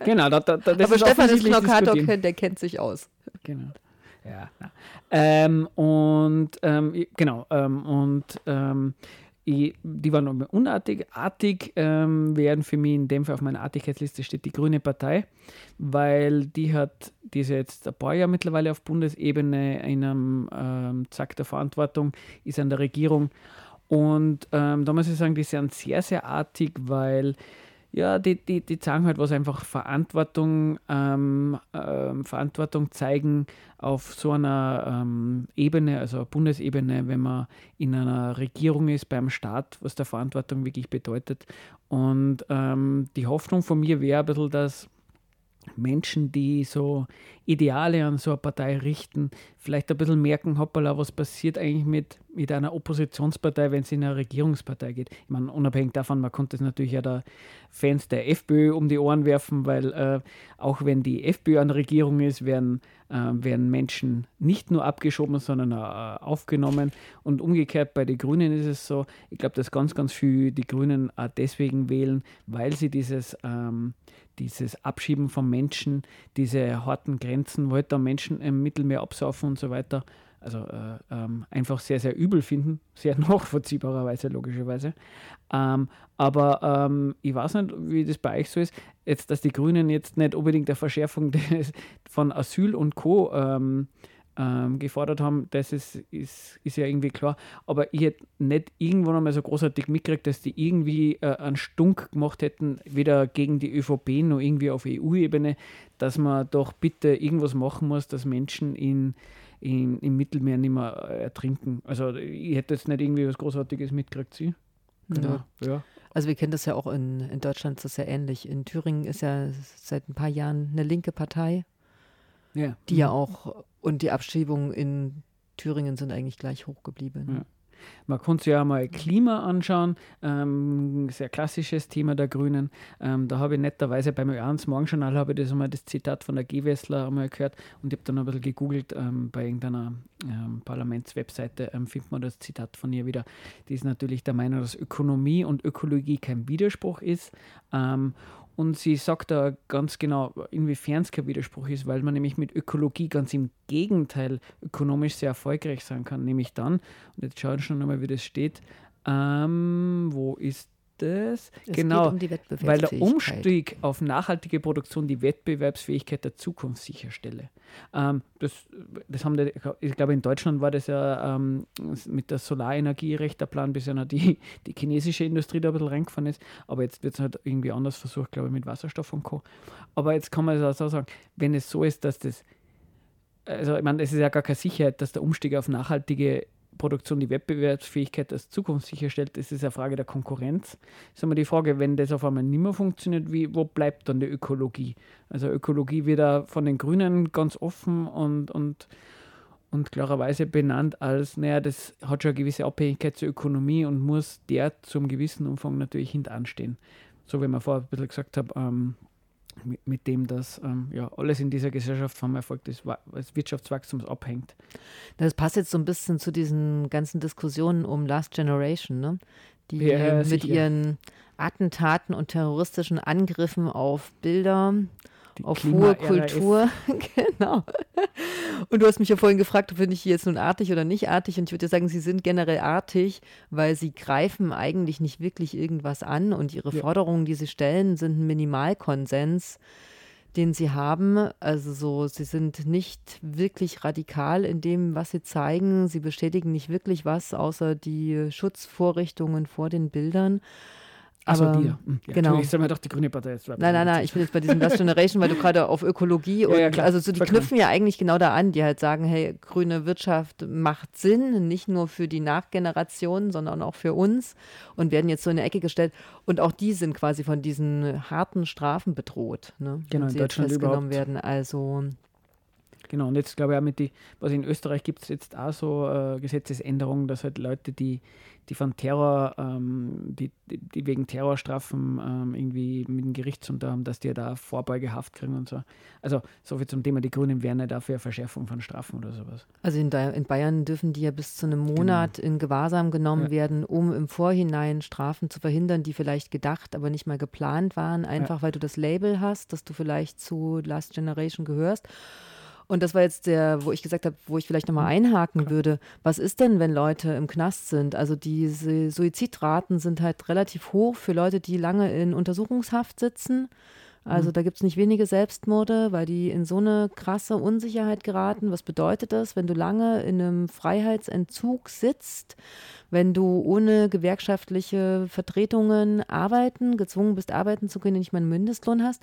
genau, da, da, das Aber ist Stefan ist diskutieren. der kennt sich aus. Genau. Ja. Ähm, und ähm, genau, ähm, und ähm, i- die waren unartig. Artig ähm, wären für mich in dem Fall auf meiner Artigkeitsliste steht die Grüne Partei, weil die hat, die ist jetzt ein paar Jahre mittlerweile auf Bundesebene in einem ähm, Zack der Verantwortung, ist an der Regierung. Und ähm, da muss ich sagen, die sind sehr, sehr artig, weil ja, die, die, die zeigen halt, was einfach Verantwortung, ähm, ähm, Verantwortung zeigen auf so einer ähm, Ebene, also Bundesebene, wenn man in einer Regierung ist, beim Staat, was der Verantwortung wirklich bedeutet. Und ähm, die Hoffnung von mir wäre ein bisschen, dass Menschen, die so Ideale an so eine Partei richten, vielleicht ein bisschen merken, hoppala, was passiert eigentlich mit, mit einer Oppositionspartei, wenn es in eine Regierungspartei geht. Ich meine, unabhängig davon, man konnte es natürlich ja der Fans der FPÖ um die Ohren werfen, weil äh, auch wenn die FPÖ an der Regierung ist, werden, äh, werden Menschen nicht nur abgeschoben, sondern äh, aufgenommen. Und umgekehrt bei den Grünen ist es so, ich glaube, dass ganz, ganz viel die Grünen auch deswegen wählen, weil sie dieses ähm, dieses Abschieben von Menschen, diese harten Grenzen, wo halt da Menschen im Mittelmeer absaufen und so weiter, also äh, ähm, einfach sehr, sehr übel finden, sehr [laughs] nachvollziehbarerweise, logischerweise. Ähm, aber ähm, ich weiß nicht, wie das bei euch so ist, jetzt, dass die Grünen jetzt nicht unbedingt eine Verschärfung [laughs] des, von Asyl und Co. Ähm, gefordert haben, das ist, ist, ist ja irgendwie klar. Aber ich hätte nicht irgendwann einmal so großartig mitgekriegt, dass die irgendwie äh, einen Stunk gemacht hätten, weder gegen die ÖVP noch irgendwie auf EU-Ebene, dass man doch bitte irgendwas machen muss, dass Menschen in, in, im Mittelmeer nicht mehr äh, ertrinken. Also ich hätte jetzt nicht irgendwie was Großartiges mitgekriegt, Sie? Ja. ja. Also wir kennen das ja auch in, in Deutschland, ist das ja ähnlich. In Thüringen ist ja seit ein paar Jahren eine linke Partei, ja. die ja auch, und die Abschiebungen in Thüringen sind eigentlich gleich hoch geblieben. Ja. Man konnte sich ja mal Klima anschauen, ähm, sehr klassisches Thema der Grünen. Ähm, da habe ich netterweise beim Ö1 Morgenjournal habe ich das das Zitat von der Gewessler einmal gehört und ich habe dann ein bisschen gegoogelt ähm, bei irgendeiner ähm, Parlamentswebseite ähm, findet man das Zitat von ihr wieder. Die ist natürlich der Meinung, dass Ökonomie und Ökologie kein Widerspruch ist. Und sie sagt da ganz genau, inwiefern es kein Widerspruch ist, weil man nämlich mit Ökologie ganz im Gegenteil ökonomisch sehr erfolgreich sein kann. Nämlich dann, und jetzt schauen wir schon einmal, wie das steht, ähm, wo ist das? Es genau, geht um die weil der. Umstieg auf nachhaltige Produktion die Wettbewerbsfähigkeit der Zukunft sicherstelle. Ähm, das, das haben die, ich glaube, in Deutschland war das ja ähm, mit der Solarenergie recht der Plan, bis ja noch die, die chinesische Industrie da ein bisschen reingefahren ist. Aber jetzt wird es halt irgendwie anders versucht, glaube ich, mit Wasserstoff und Co. Aber jetzt kann man es auch so sagen, wenn es so ist, dass das, also ich meine, es ist ja gar keine Sicherheit, dass der Umstieg auf nachhaltige Produktion die Wettbewerbsfähigkeit der Zukunft sicherstellt, das ist eine Frage der Konkurrenz. Ist immer die Frage, wenn das auf einmal nicht mehr funktioniert, wie, wo bleibt dann die Ökologie? Also Ökologie wird da von den Grünen ganz offen und, und, und klarerweise benannt als, naja, das hat schon eine gewisse Abhängigkeit zur Ökonomie und muss der zum gewissen Umfang natürlich hintanstehen. So wie wir vorher ein bisschen gesagt haben, ähm, mit, mit dem, dass ähm, ja, alles in dieser Gesellschaft vom Erfolg des, Wa- des Wirtschaftswachstums abhängt. Das passt jetzt so ein bisschen zu diesen ganzen Diskussionen um Last Generation, ne? die Ja, mit sicher. ihren Attentaten und terroristischen Angriffen auf Bilder, Die auf hohe. Kultur. [laughs] genau. Und du hast mich ja vorhin gefragt, finde ich jetzt nun artig oder nicht artig. Und ich würde sagen, sie sind generell artig, weil sie greifen eigentlich nicht wirklich irgendwas an und ihre Ja. Forderungen, die sie stellen, sind ein Minimalkonsens den sie haben. Also so, sie sind nicht wirklich radikal in dem, was sie zeigen. Sie bestätigen nicht wirklich was, außer die Schutzvorrichtungen vor den Bildern. Also Aber- die. Ja, hm, ja, genau. Ich soll mir doch die grüne Partei jetzt Nein, nein, nein, ich bin jetzt bei diesem Last Generation, weil du gerade auf Ökologie [laughs] und ja, klar. also so die knüpfen ja eigentlich genau da an, die halt sagen, hey, grüne Wirtschaft macht Sinn, nicht nur für die Nachgeneration, sondern auch für uns und werden jetzt so in eine Ecke gestellt und auch die sind quasi von diesen harten Strafen bedroht, ne? Genau, in Deutschland festgenommen überhaupt. werden. Also Genau, und jetzt glaube ich auch mit die, was in Österreich gibt es jetzt auch so äh, Gesetzesänderungen, dass halt Leute, die, die von Terror, ähm, die, die, wegen Terrorstrafen ähm, irgendwie mit dem Gerichtsunter haben, dass die da Vorbeugehaft kriegen und so. Also so viel zum Thema, die Grünen wären ja dafür Verschärfung von Strafen oder sowas. Also in, in Bayern dürfen die ja bis zu einem Monat genau. in Gewahrsam genommen ja. werden, um im Vorhinein Strafen zu verhindern, die vielleicht gedacht, aber nicht mal geplant waren, einfach ja. weil du das Label hast, dass du vielleicht zu Last Generation gehörst. Und das war jetzt der, wo ich gesagt habe, wo ich vielleicht nochmal mhm. einhaken Klar. würde. Was ist denn, wenn Leute im Knast sind? Also diese Suizidraten sind halt relativ hoch für Leute, die lange in Untersuchungshaft sitzen. Also mhm. da gibt es nicht wenige Selbstmorde, weil die in so eine krasse Unsicherheit geraten. Was bedeutet das, wenn du lange in einem Freiheitsentzug sitzt? Wenn du ohne gewerkschaftliche Vertretungen arbeiten, gezwungen bist, arbeiten zu können, nicht mal einen Mindestlohn hast.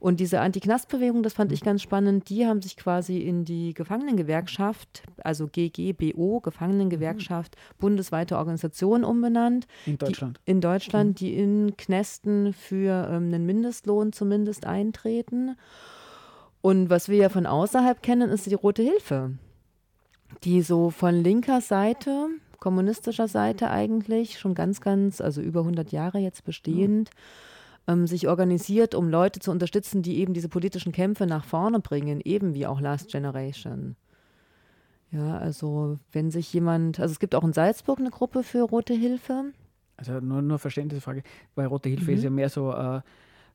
Und diese Anti-Knast-Bewegung, das fand ich ganz spannend, die haben sich quasi in die Gefangenengewerkschaft, also GGBO, Gefangenengewerkschaft, bundesweite Organisation umbenannt. In Deutschland. Die, in Deutschland, mhm. die in Knästen für ähm, einen Mindestlohn zumindest eintreten. Und was wir ja von außerhalb kennen, ist die Rote Hilfe, die so von linker Seite kommunistischer Seite eigentlich, schon ganz, ganz, also über 100 Jahre jetzt bestehend, ähm, sich organisiert, um Leute zu unterstützen, die eben diese politischen Kämpfe nach vorne bringen, eben wie auch Last Generation. Ja, also wenn sich jemand, also es gibt auch in Salzburg eine Gruppe für Rote Hilfe. Also nur, nur Verständnisfrage, weil Rote Hilfe mhm. ist ja mehr so äh,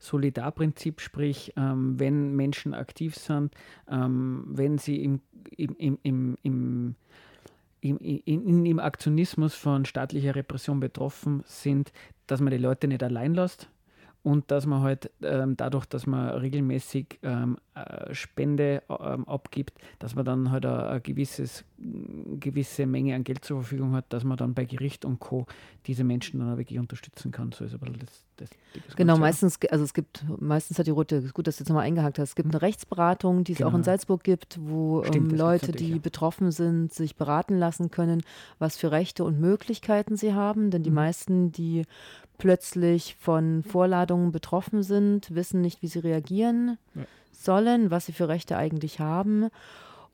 Solidarprinzip, sprich, ähm, wenn Menschen aktiv sind, ähm, wenn sie im, im, im, im, im im, in, im Aktionismus von staatlicher Repression betroffen sind, dass man die Leute nicht allein lässt und dass man halt ähm, dadurch, dass man regelmäßig ähm, äh, Spende ähm, abgibt, dass man dann halt eine, gewisses, gewisse Menge an Geld zur Verfügung hat, dass man dann bei Gericht und Co. diese Menschen dann wirklich unterstützen kann. So ist aber das, das, das Genau, meistens, also es gibt, meistens hat die Rote, gut, dass du jetzt nochmal eingehakt hast, es gibt eine Rechtsberatung, die es genau. auch in genau. Salzburg gibt, wo Stimmt, ähm, Leute, die ja. betroffen sind, sich beraten lassen können, was für Rechte und Möglichkeiten sie haben. Denn die mhm. meisten, die plötzlich von Vorladungen betroffen sind, wissen nicht, wie sie reagieren. Ja sollen, was sie für Rechte eigentlich haben.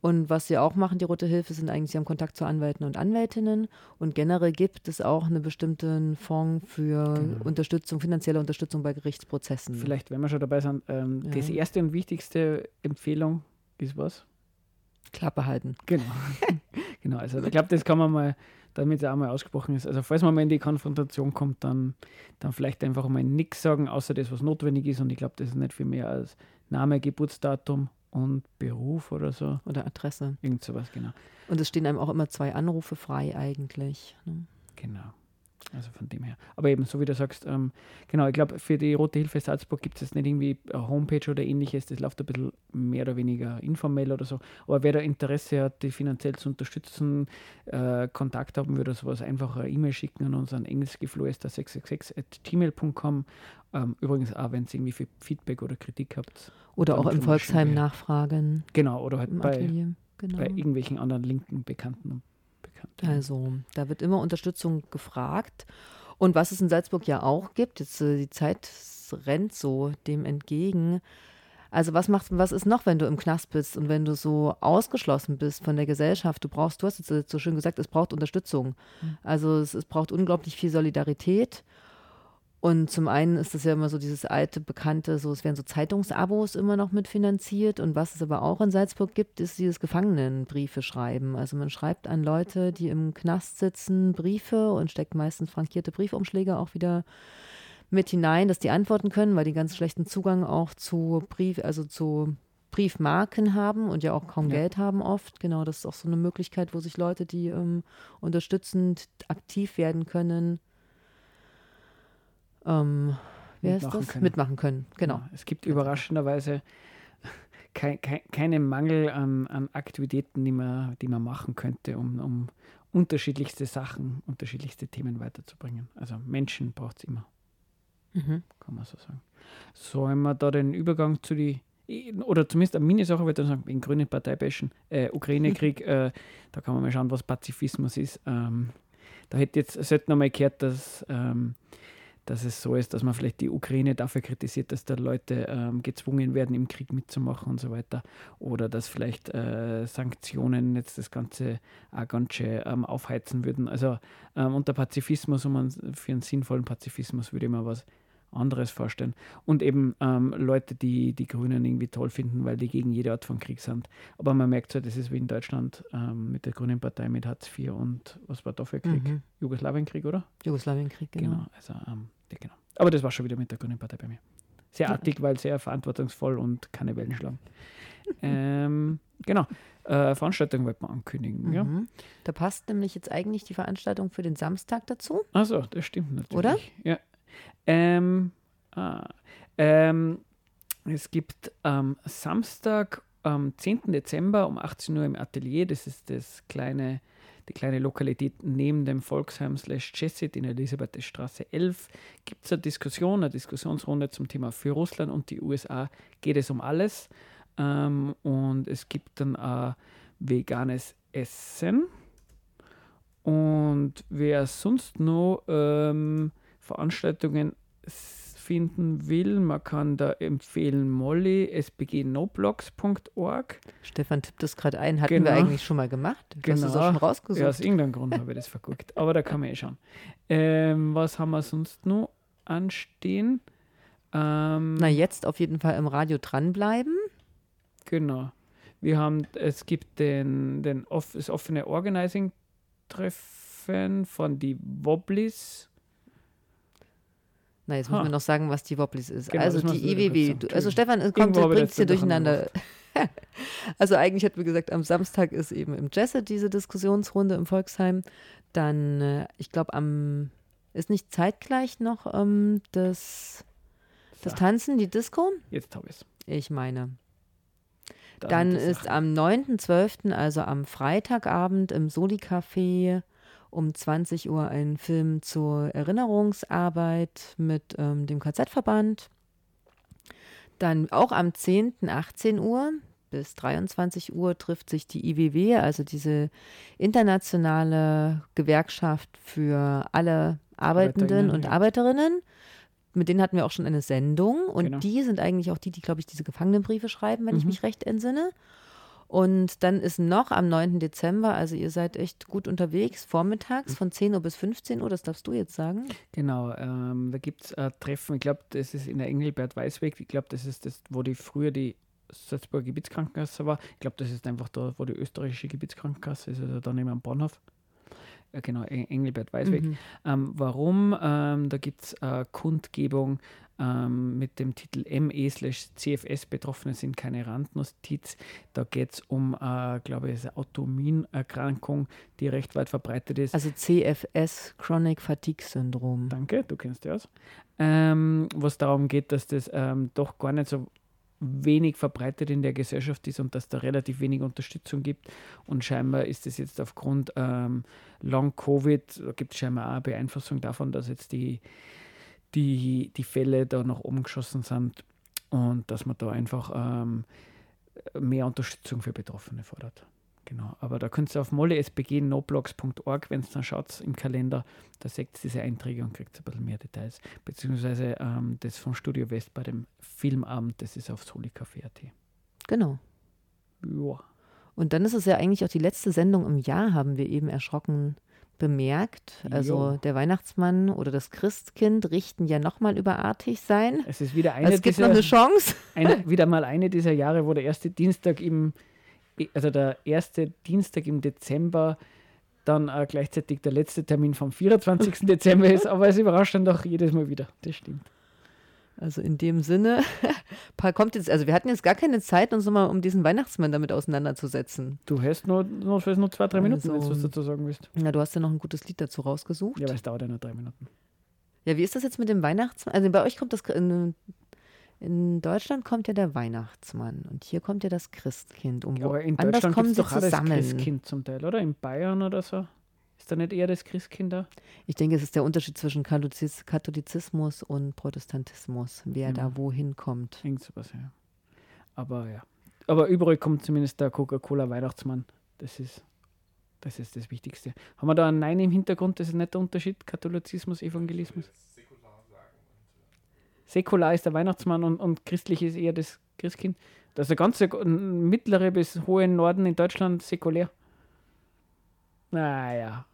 Und was sie auch machen, die Rote Hilfe, sind eigentlich, sie haben Kontakt zu Anwälten und Anwältinnen. Und generell gibt es auch einen bestimmten Fonds für genau. Unterstützung, finanzielle Unterstützung bei Gerichtsprozessen. Vielleicht, wenn wir schon dabei sind, ähm, ja. das erste und wichtigste Empfehlung ist was? Klappe halten. Genau. [laughs] genau, also ich glaube, das kann man mal, damit es auch mal ausgesprochen ist. Also falls man mal in die Konfrontation kommt, dann, dann vielleicht einfach mal nichts sagen, außer das, was notwendig ist. Und ich glaube, das ist nicht viel mehr als Name, Geburtsdatum und Beruf oder so. Oder Adresse. Irgend sowas, genau. Und es stehen einem auch immer zwei Anrufe frei eigentlich. Ne? Genau. Also von dem her. Aber eben, so wie du sagst, ähm, genau, ich glaube, für die Rote Hilfe Salzburg gibt es nicht irgendwie eine Homepage oder ähnliches. Das läuft ein bisschen mehr oder weniger informell oder so. Aber wer da Interesse hat, die finanziell zu unterstützen, äh, Kontakt haben würde, sowas, einfach eine E-Mail schicken an unseren englischgeflüster666 at gmail.com. Ähm, übrigens auch, wenn es irgendwie Feedback oder Kritik habt. Oder auch im Volksheim nachfragen. Genau, oder halt bei, genau. bei irgendwelchen anderen linken Bekannten bekannt. Also, da wird immer Unterstützung gefragt. Und was es in Salzburg ja auch gibt, jetzt äh, die Zeit rennt so dem entgegen. Also was macht, was ist noch, wenn du im Knast bist und wenn du so ausgeschlossen bist von der Gesellschaft? Du brauchst, du hast jetzt so schön gesagt, es braucht Unterstützung. Mhm. Also es, es braucht unglaublich viel Solidarität und zum einen ist es ja immer so dieses alte, bekannte, so es werden so Zeitungsabos immer noch mitfinanziert. Und was es aber auch in Salzburg gibt, ist dieses Gefangenenbriefe schreiben. Also man schreibt an Leute, die im Knast sitzen, Briefe und steckt meistens frankierte Briefumschläge auch wieder mit hinein, dass die antworten können, weil die ganz schlechten Zugang auch zu Brief, also zu Briefmarken haben und ja auch kaum ja. Geld haben oft. Genau, das ist auch so eine Möglichkeit, wo sich Leute, die ähm, unterstützend aktiv werden können, ähm, wer ist das? Können. Mitmachen können. Genau. Ja, es gibt überraschenderweise [laughs] kein, kein, keinen Mangel an, an Aktivitäten, die man, die man machen könnte, um, um unterschiedlichste Sachen, unterschiedlichste Themen weiterzubringen. Also Menschen braucht es immer. Mhm. Kann man so sagen. Sollen wir da den Übergang zu die oder zumindest eine Mini-Sache, würde ich sagen, wegen grünen Parteibäschen, äh, Ukraine-Krieg, [laughs] äh, da kann man mal schauen, was Pazifismus ist. Ähm, da hätte jetzt, sollte noch mal gehört, dass ähm, dass es so ist, dass man vielleicht die Ukraine dafür kritisiert, dass da Leute ähm, gezwungen werden, im Krieg mitzumachen und so weiter. Oder dass vielleicht äh, Sanktionen jetzt das Ganze auch ganz schön ähm, aufheizen würden. Also ähm, unter Pazifismus, um einen, für einen sinnvollen Pazifismus würde ich mir was anderes vorstellen. Und eben ähm, Leute, die die Grünen irgendwie toll finden, weil die gegen jede Art von Krieg sind. Aber man merkt so, das ist wie in Deutschland ähm, mit der Grünen Partei mit Hartz IV und was war da für Krieg? Mhm. Jugoslawienkrieg, oder? Jugoslawienkrieg, genau. genau also, ähm, ja, genau. Aber das war schon wieder mit der Grünen Partei bei mir. Sehr ja. artig, weil sehr verantwortungsvoll und keine Wellen schlagen. [laughs] ähm, genau. Äh, Veranstaltung wird man ankündigen. Mhm. Ja. Da passt nämlich jetzt eigentlich die Veranstaltung für den Samstag dazu. Also, das stimmt natürlich. Oder? Ja. Ähm, ah, ähm, es gibt am Samstag, am 10. Dezember um 18 Uhr im Atelier, das ist das kleine, die kleine Lokalität neben dem Volksheim slash Jessit in Elisabethstraße 11, gibt es eine Diskussion, eine Diskussionsrunde zum Thema für Russland und die USA geht es um alles. Ähm, und es gibt dann auch veganes Essen. Und wer sonst noch ähm, Veranstaltungen finden will, man kann da empfehlen Molly, sbgnoblogs.org. Stefan tippt das gerade ein, hatten genau. wir eigentlich schon mal gemacht? Du genau. hast es auch schon rausgesucht. Ja, aus irgendeinem Grund habe ich das verguckt, aber da kann man eh schauen. Ähm, was haben wir sonst noch anstehen? Ähm, Na, jetzt auf jeden Fall im Radio dranbleiben. Genau. Wir haben, es gibt den, den off, das offene Organizing-Treffen von die Wobblies na, jetzt müssen wir noch sagen, was die Wobblies ist. Genau, also die IWW. Du, also Stefan, es kommt, bringt es hier durcheinander. [laughs] also eigentlich hätten wir gesagt, am Samstag ist eben im Jesset diese Diskussionsrunde im Volksheim. Dann, äh, ich glaube, am ist nicht zeitgleich noch ähm, das, das Tanzen, die Disco? Jetzt habe ich es. Ich meine. Dann, Dann ist am 9.12., also am Freitagabend im Soli-Café um 20 Uhr ein Film zur Erinnerungsarbeit mit ähm, dem KZ-Verband. Dann auch am 10., 18 Uhr bis 23 Uhr trifft sich die IWW, also diese internationale Gewerkschaft für alle Arbeitenden und ja. Arbeiterinnen. Mit denen hatten wir auch schon eine Sendung und genau. die sind eigentlich auch die, die, glaube ich, diese Gefangenenbriefe schreiben, wenn mhm. ich mich recht entsinne. Und dann ist noch am 9. Dezember, also ihr seid echt gut unterwegs, vormittags von 10 Uhr bis 15 Uhr, das darfst du jetzt sagen. Genau, ähm, da gibt es ein Treffen, ich glaube, das ist in der Engelbert-Weißweg, ich glaube, das ist das, wo die früher die Salzburger Gebietskrankenkasse war. Ich glaube, das ist einfach da, wo die österreichische Gebietskrankenkasse ist, also da neben am Bahnhof. Ja, genau, Engelbert Weißweg. Mhm. Ähm, warum? Ähm, da gibt es äh, Kundgebung ähm, mit dem Titel ME CFS Betroffene sind keine Randnotiz. Da geht es um, äh, glaube ich, eine Autoimmunerkrankung, die recht weit verbreitet ist. Also CFS, Chronic Fatigue Syndrom. Danke, du kennst das. Ähm, was darum geht, dass das ähm, doch gar nicht so wenig verbreitet in der Gesellschaft ist und dass da relativ wenig Unterstützung gibt. Und scheinbar ist es jetzt aufgrund ähm, Long-Covid, da gibt es scheinbar auch eine Beeinflussung davon, dass jetzt die, die, die Fälle da nach oben geschossen sind und dass man da einfach ähm, mehr Unterstützung für Betroffene fordert. Genau, aber da könnt ihr auf mollesbgnoblogs.org, wenn es dann schaut im Kalender, da seht ihr diese Einträge und kriegt ein bisschen mehr Details. Beziehungsweise ähm, das vom Studio West bei dem Filmabend, das ist auf solicafé.at. Genau. Ja. Und dann ist es ja eigentlich auch die letzte Sendung im Jahr, haben wir eben erschrocken bemerkt. Also jo. der Weihnachtsmann oder das Christkind richten ja nochmal überartig sein. Es ist wieder eine es gibt dieser, noch eine Chance. Eine, [laughs] wieder mal eine dieser Jahre, wo der erste Dienstag im also der erste Dienstag im Dezember dann äh, gleichzeitig der letzte Termin vom 24. [laughs] Dezember ist, aber es überrascht dann doch jedes Mal wieder. Das stimmt. Also in dem Sinne, [laughs] kommt jetzt, also wir hatten jetzt gar keine Zeit, uns nochmal um diesen Weihnachtsmann damit auseinanderzusetzen. Du hast nur, nur, nur zwei, drei Minuten, also, was du dazu sagen willst. Ja, du hast ja noch ein gutes Lied dazu rausgesucht. Ja, aber es dauert ja nur drei Minuten. Ja, wie ist das jetzt mit dem Weihnachtsmann? Also bei euch kommt das in Deutschland kommt ja der Weihnachtsmann und hier kommt ja das Christkind. Um Aber in anders Deutschland kommen sie doch zusammen. das Christkind zum Teil, oder? In Bayern oder so? Ist da nicht eher das Christkind da? Ich denke, es ist der Unterschied zwischen Katholizismus und Protestantismus, wer ja. da wohin kommt. Irgend sowas, ja. Aber ja. Aber überall kommt zumindest der Coca-Cola Weihnachtsmann. Das ist, das ist das Wichtigste. Haben wir da ein Nein im Hintergrund? Das ist nicht der Unterschied? Katholizismus, Evangelismus? Säkular ist der Weihnachtsmann und, und christlich ist eher das Christkind. Das ist der ganze mittlere bis hohe Norden in Deutschland säkulär. Naja.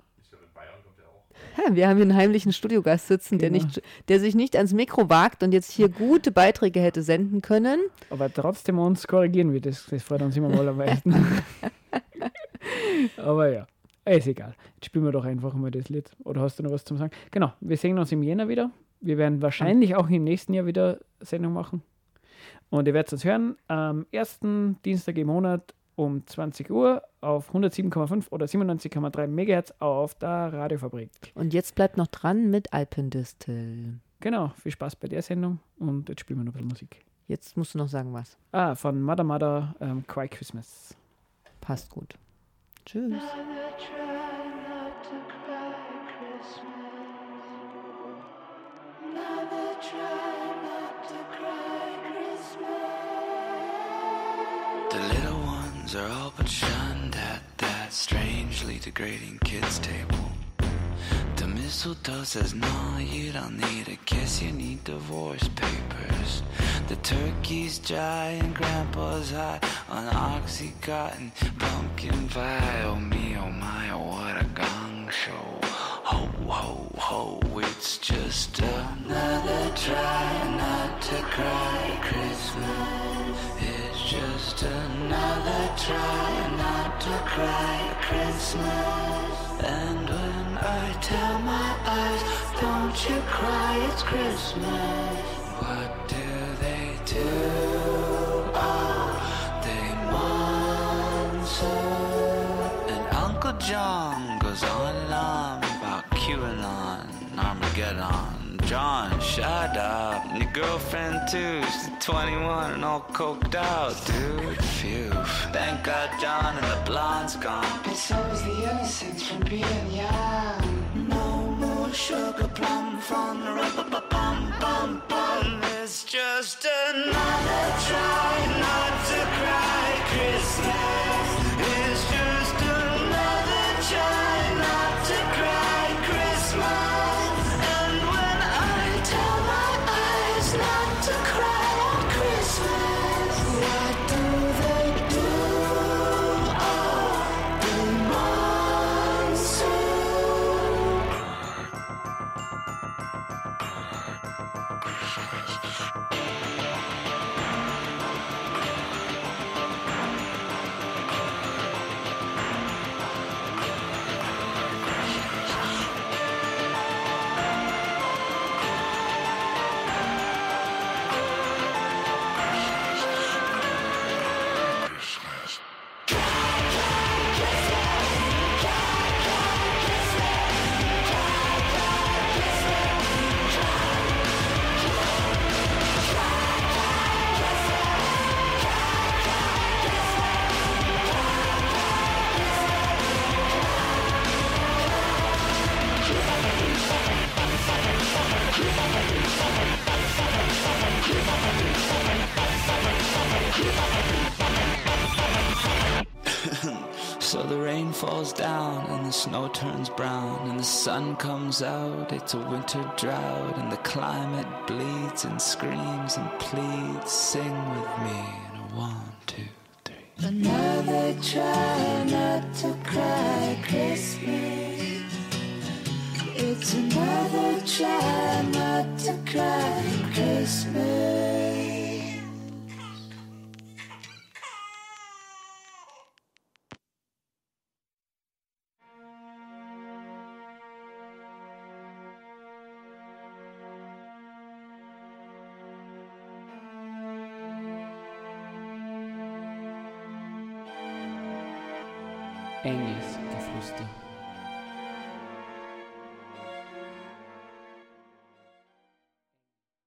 Ja, wir haben hier einen heimlichen Studiogast sitzen, der, Genau. nicht, der sich nicht ans Mikro wagt und jetzt hier gute Beiträge hätte senden können. Aber trotzdem uns korrigieren wir das. Das freut uns immer mal am meisten. [laughs] Aber ja, ist egal. Jetzt spielen wir doch einfach mal das Lied. Oder hast du noch was zum Sagen? Genau, wir sehen uns im Jänner wieder. Wir werden wahrscheinlich auch im nächsten Jahr wieder Sendung machen. Und ihr werdet uns hören am ersten Dienstag im Monat um 20 Uhr auf 107,5 oder 97,3 MHz auf der Radiofabrik. Und jetzt bleibt noch dran mit Alpendistel. Genau, viel Spaß bei der Sendung und jetzt spielen wir noch ein bisschen Musik. Jetzt musst du noch sagen, was. Ah, von Mother Mother, ähm, Quiet Christmas. Passt gut. Tschüss. Are all but shunned at that strangely degrading kids' table. The mistletoe says, No, you don't need a kiss, you need divorce papers. The turkey's dry and grandpa's high on Oxycontin, pumpkin pie. Oh me, oh my, oh what a gong show. Ho, ho, ho, it's just another try not to cry Christmas. Just another try not to cry Christmas. And when I tell my eyes, don't you cry, it's Christmas. What do they do? Oh, they monster. And Uncle John goes on and on about QAnon, Armageddon. John, shut up. And your girlfriend too, she's 21 and all coked out, dude. Phew. Thank God John and the blonde's gone. So is the innocence from being young. No more sugar plum fun, rubber bum bum bum. It's just another try not to cry Christmas. Turns brown and the sun comes out. It's a winter drought and the climate bleeds and screams and pleads. Sing with me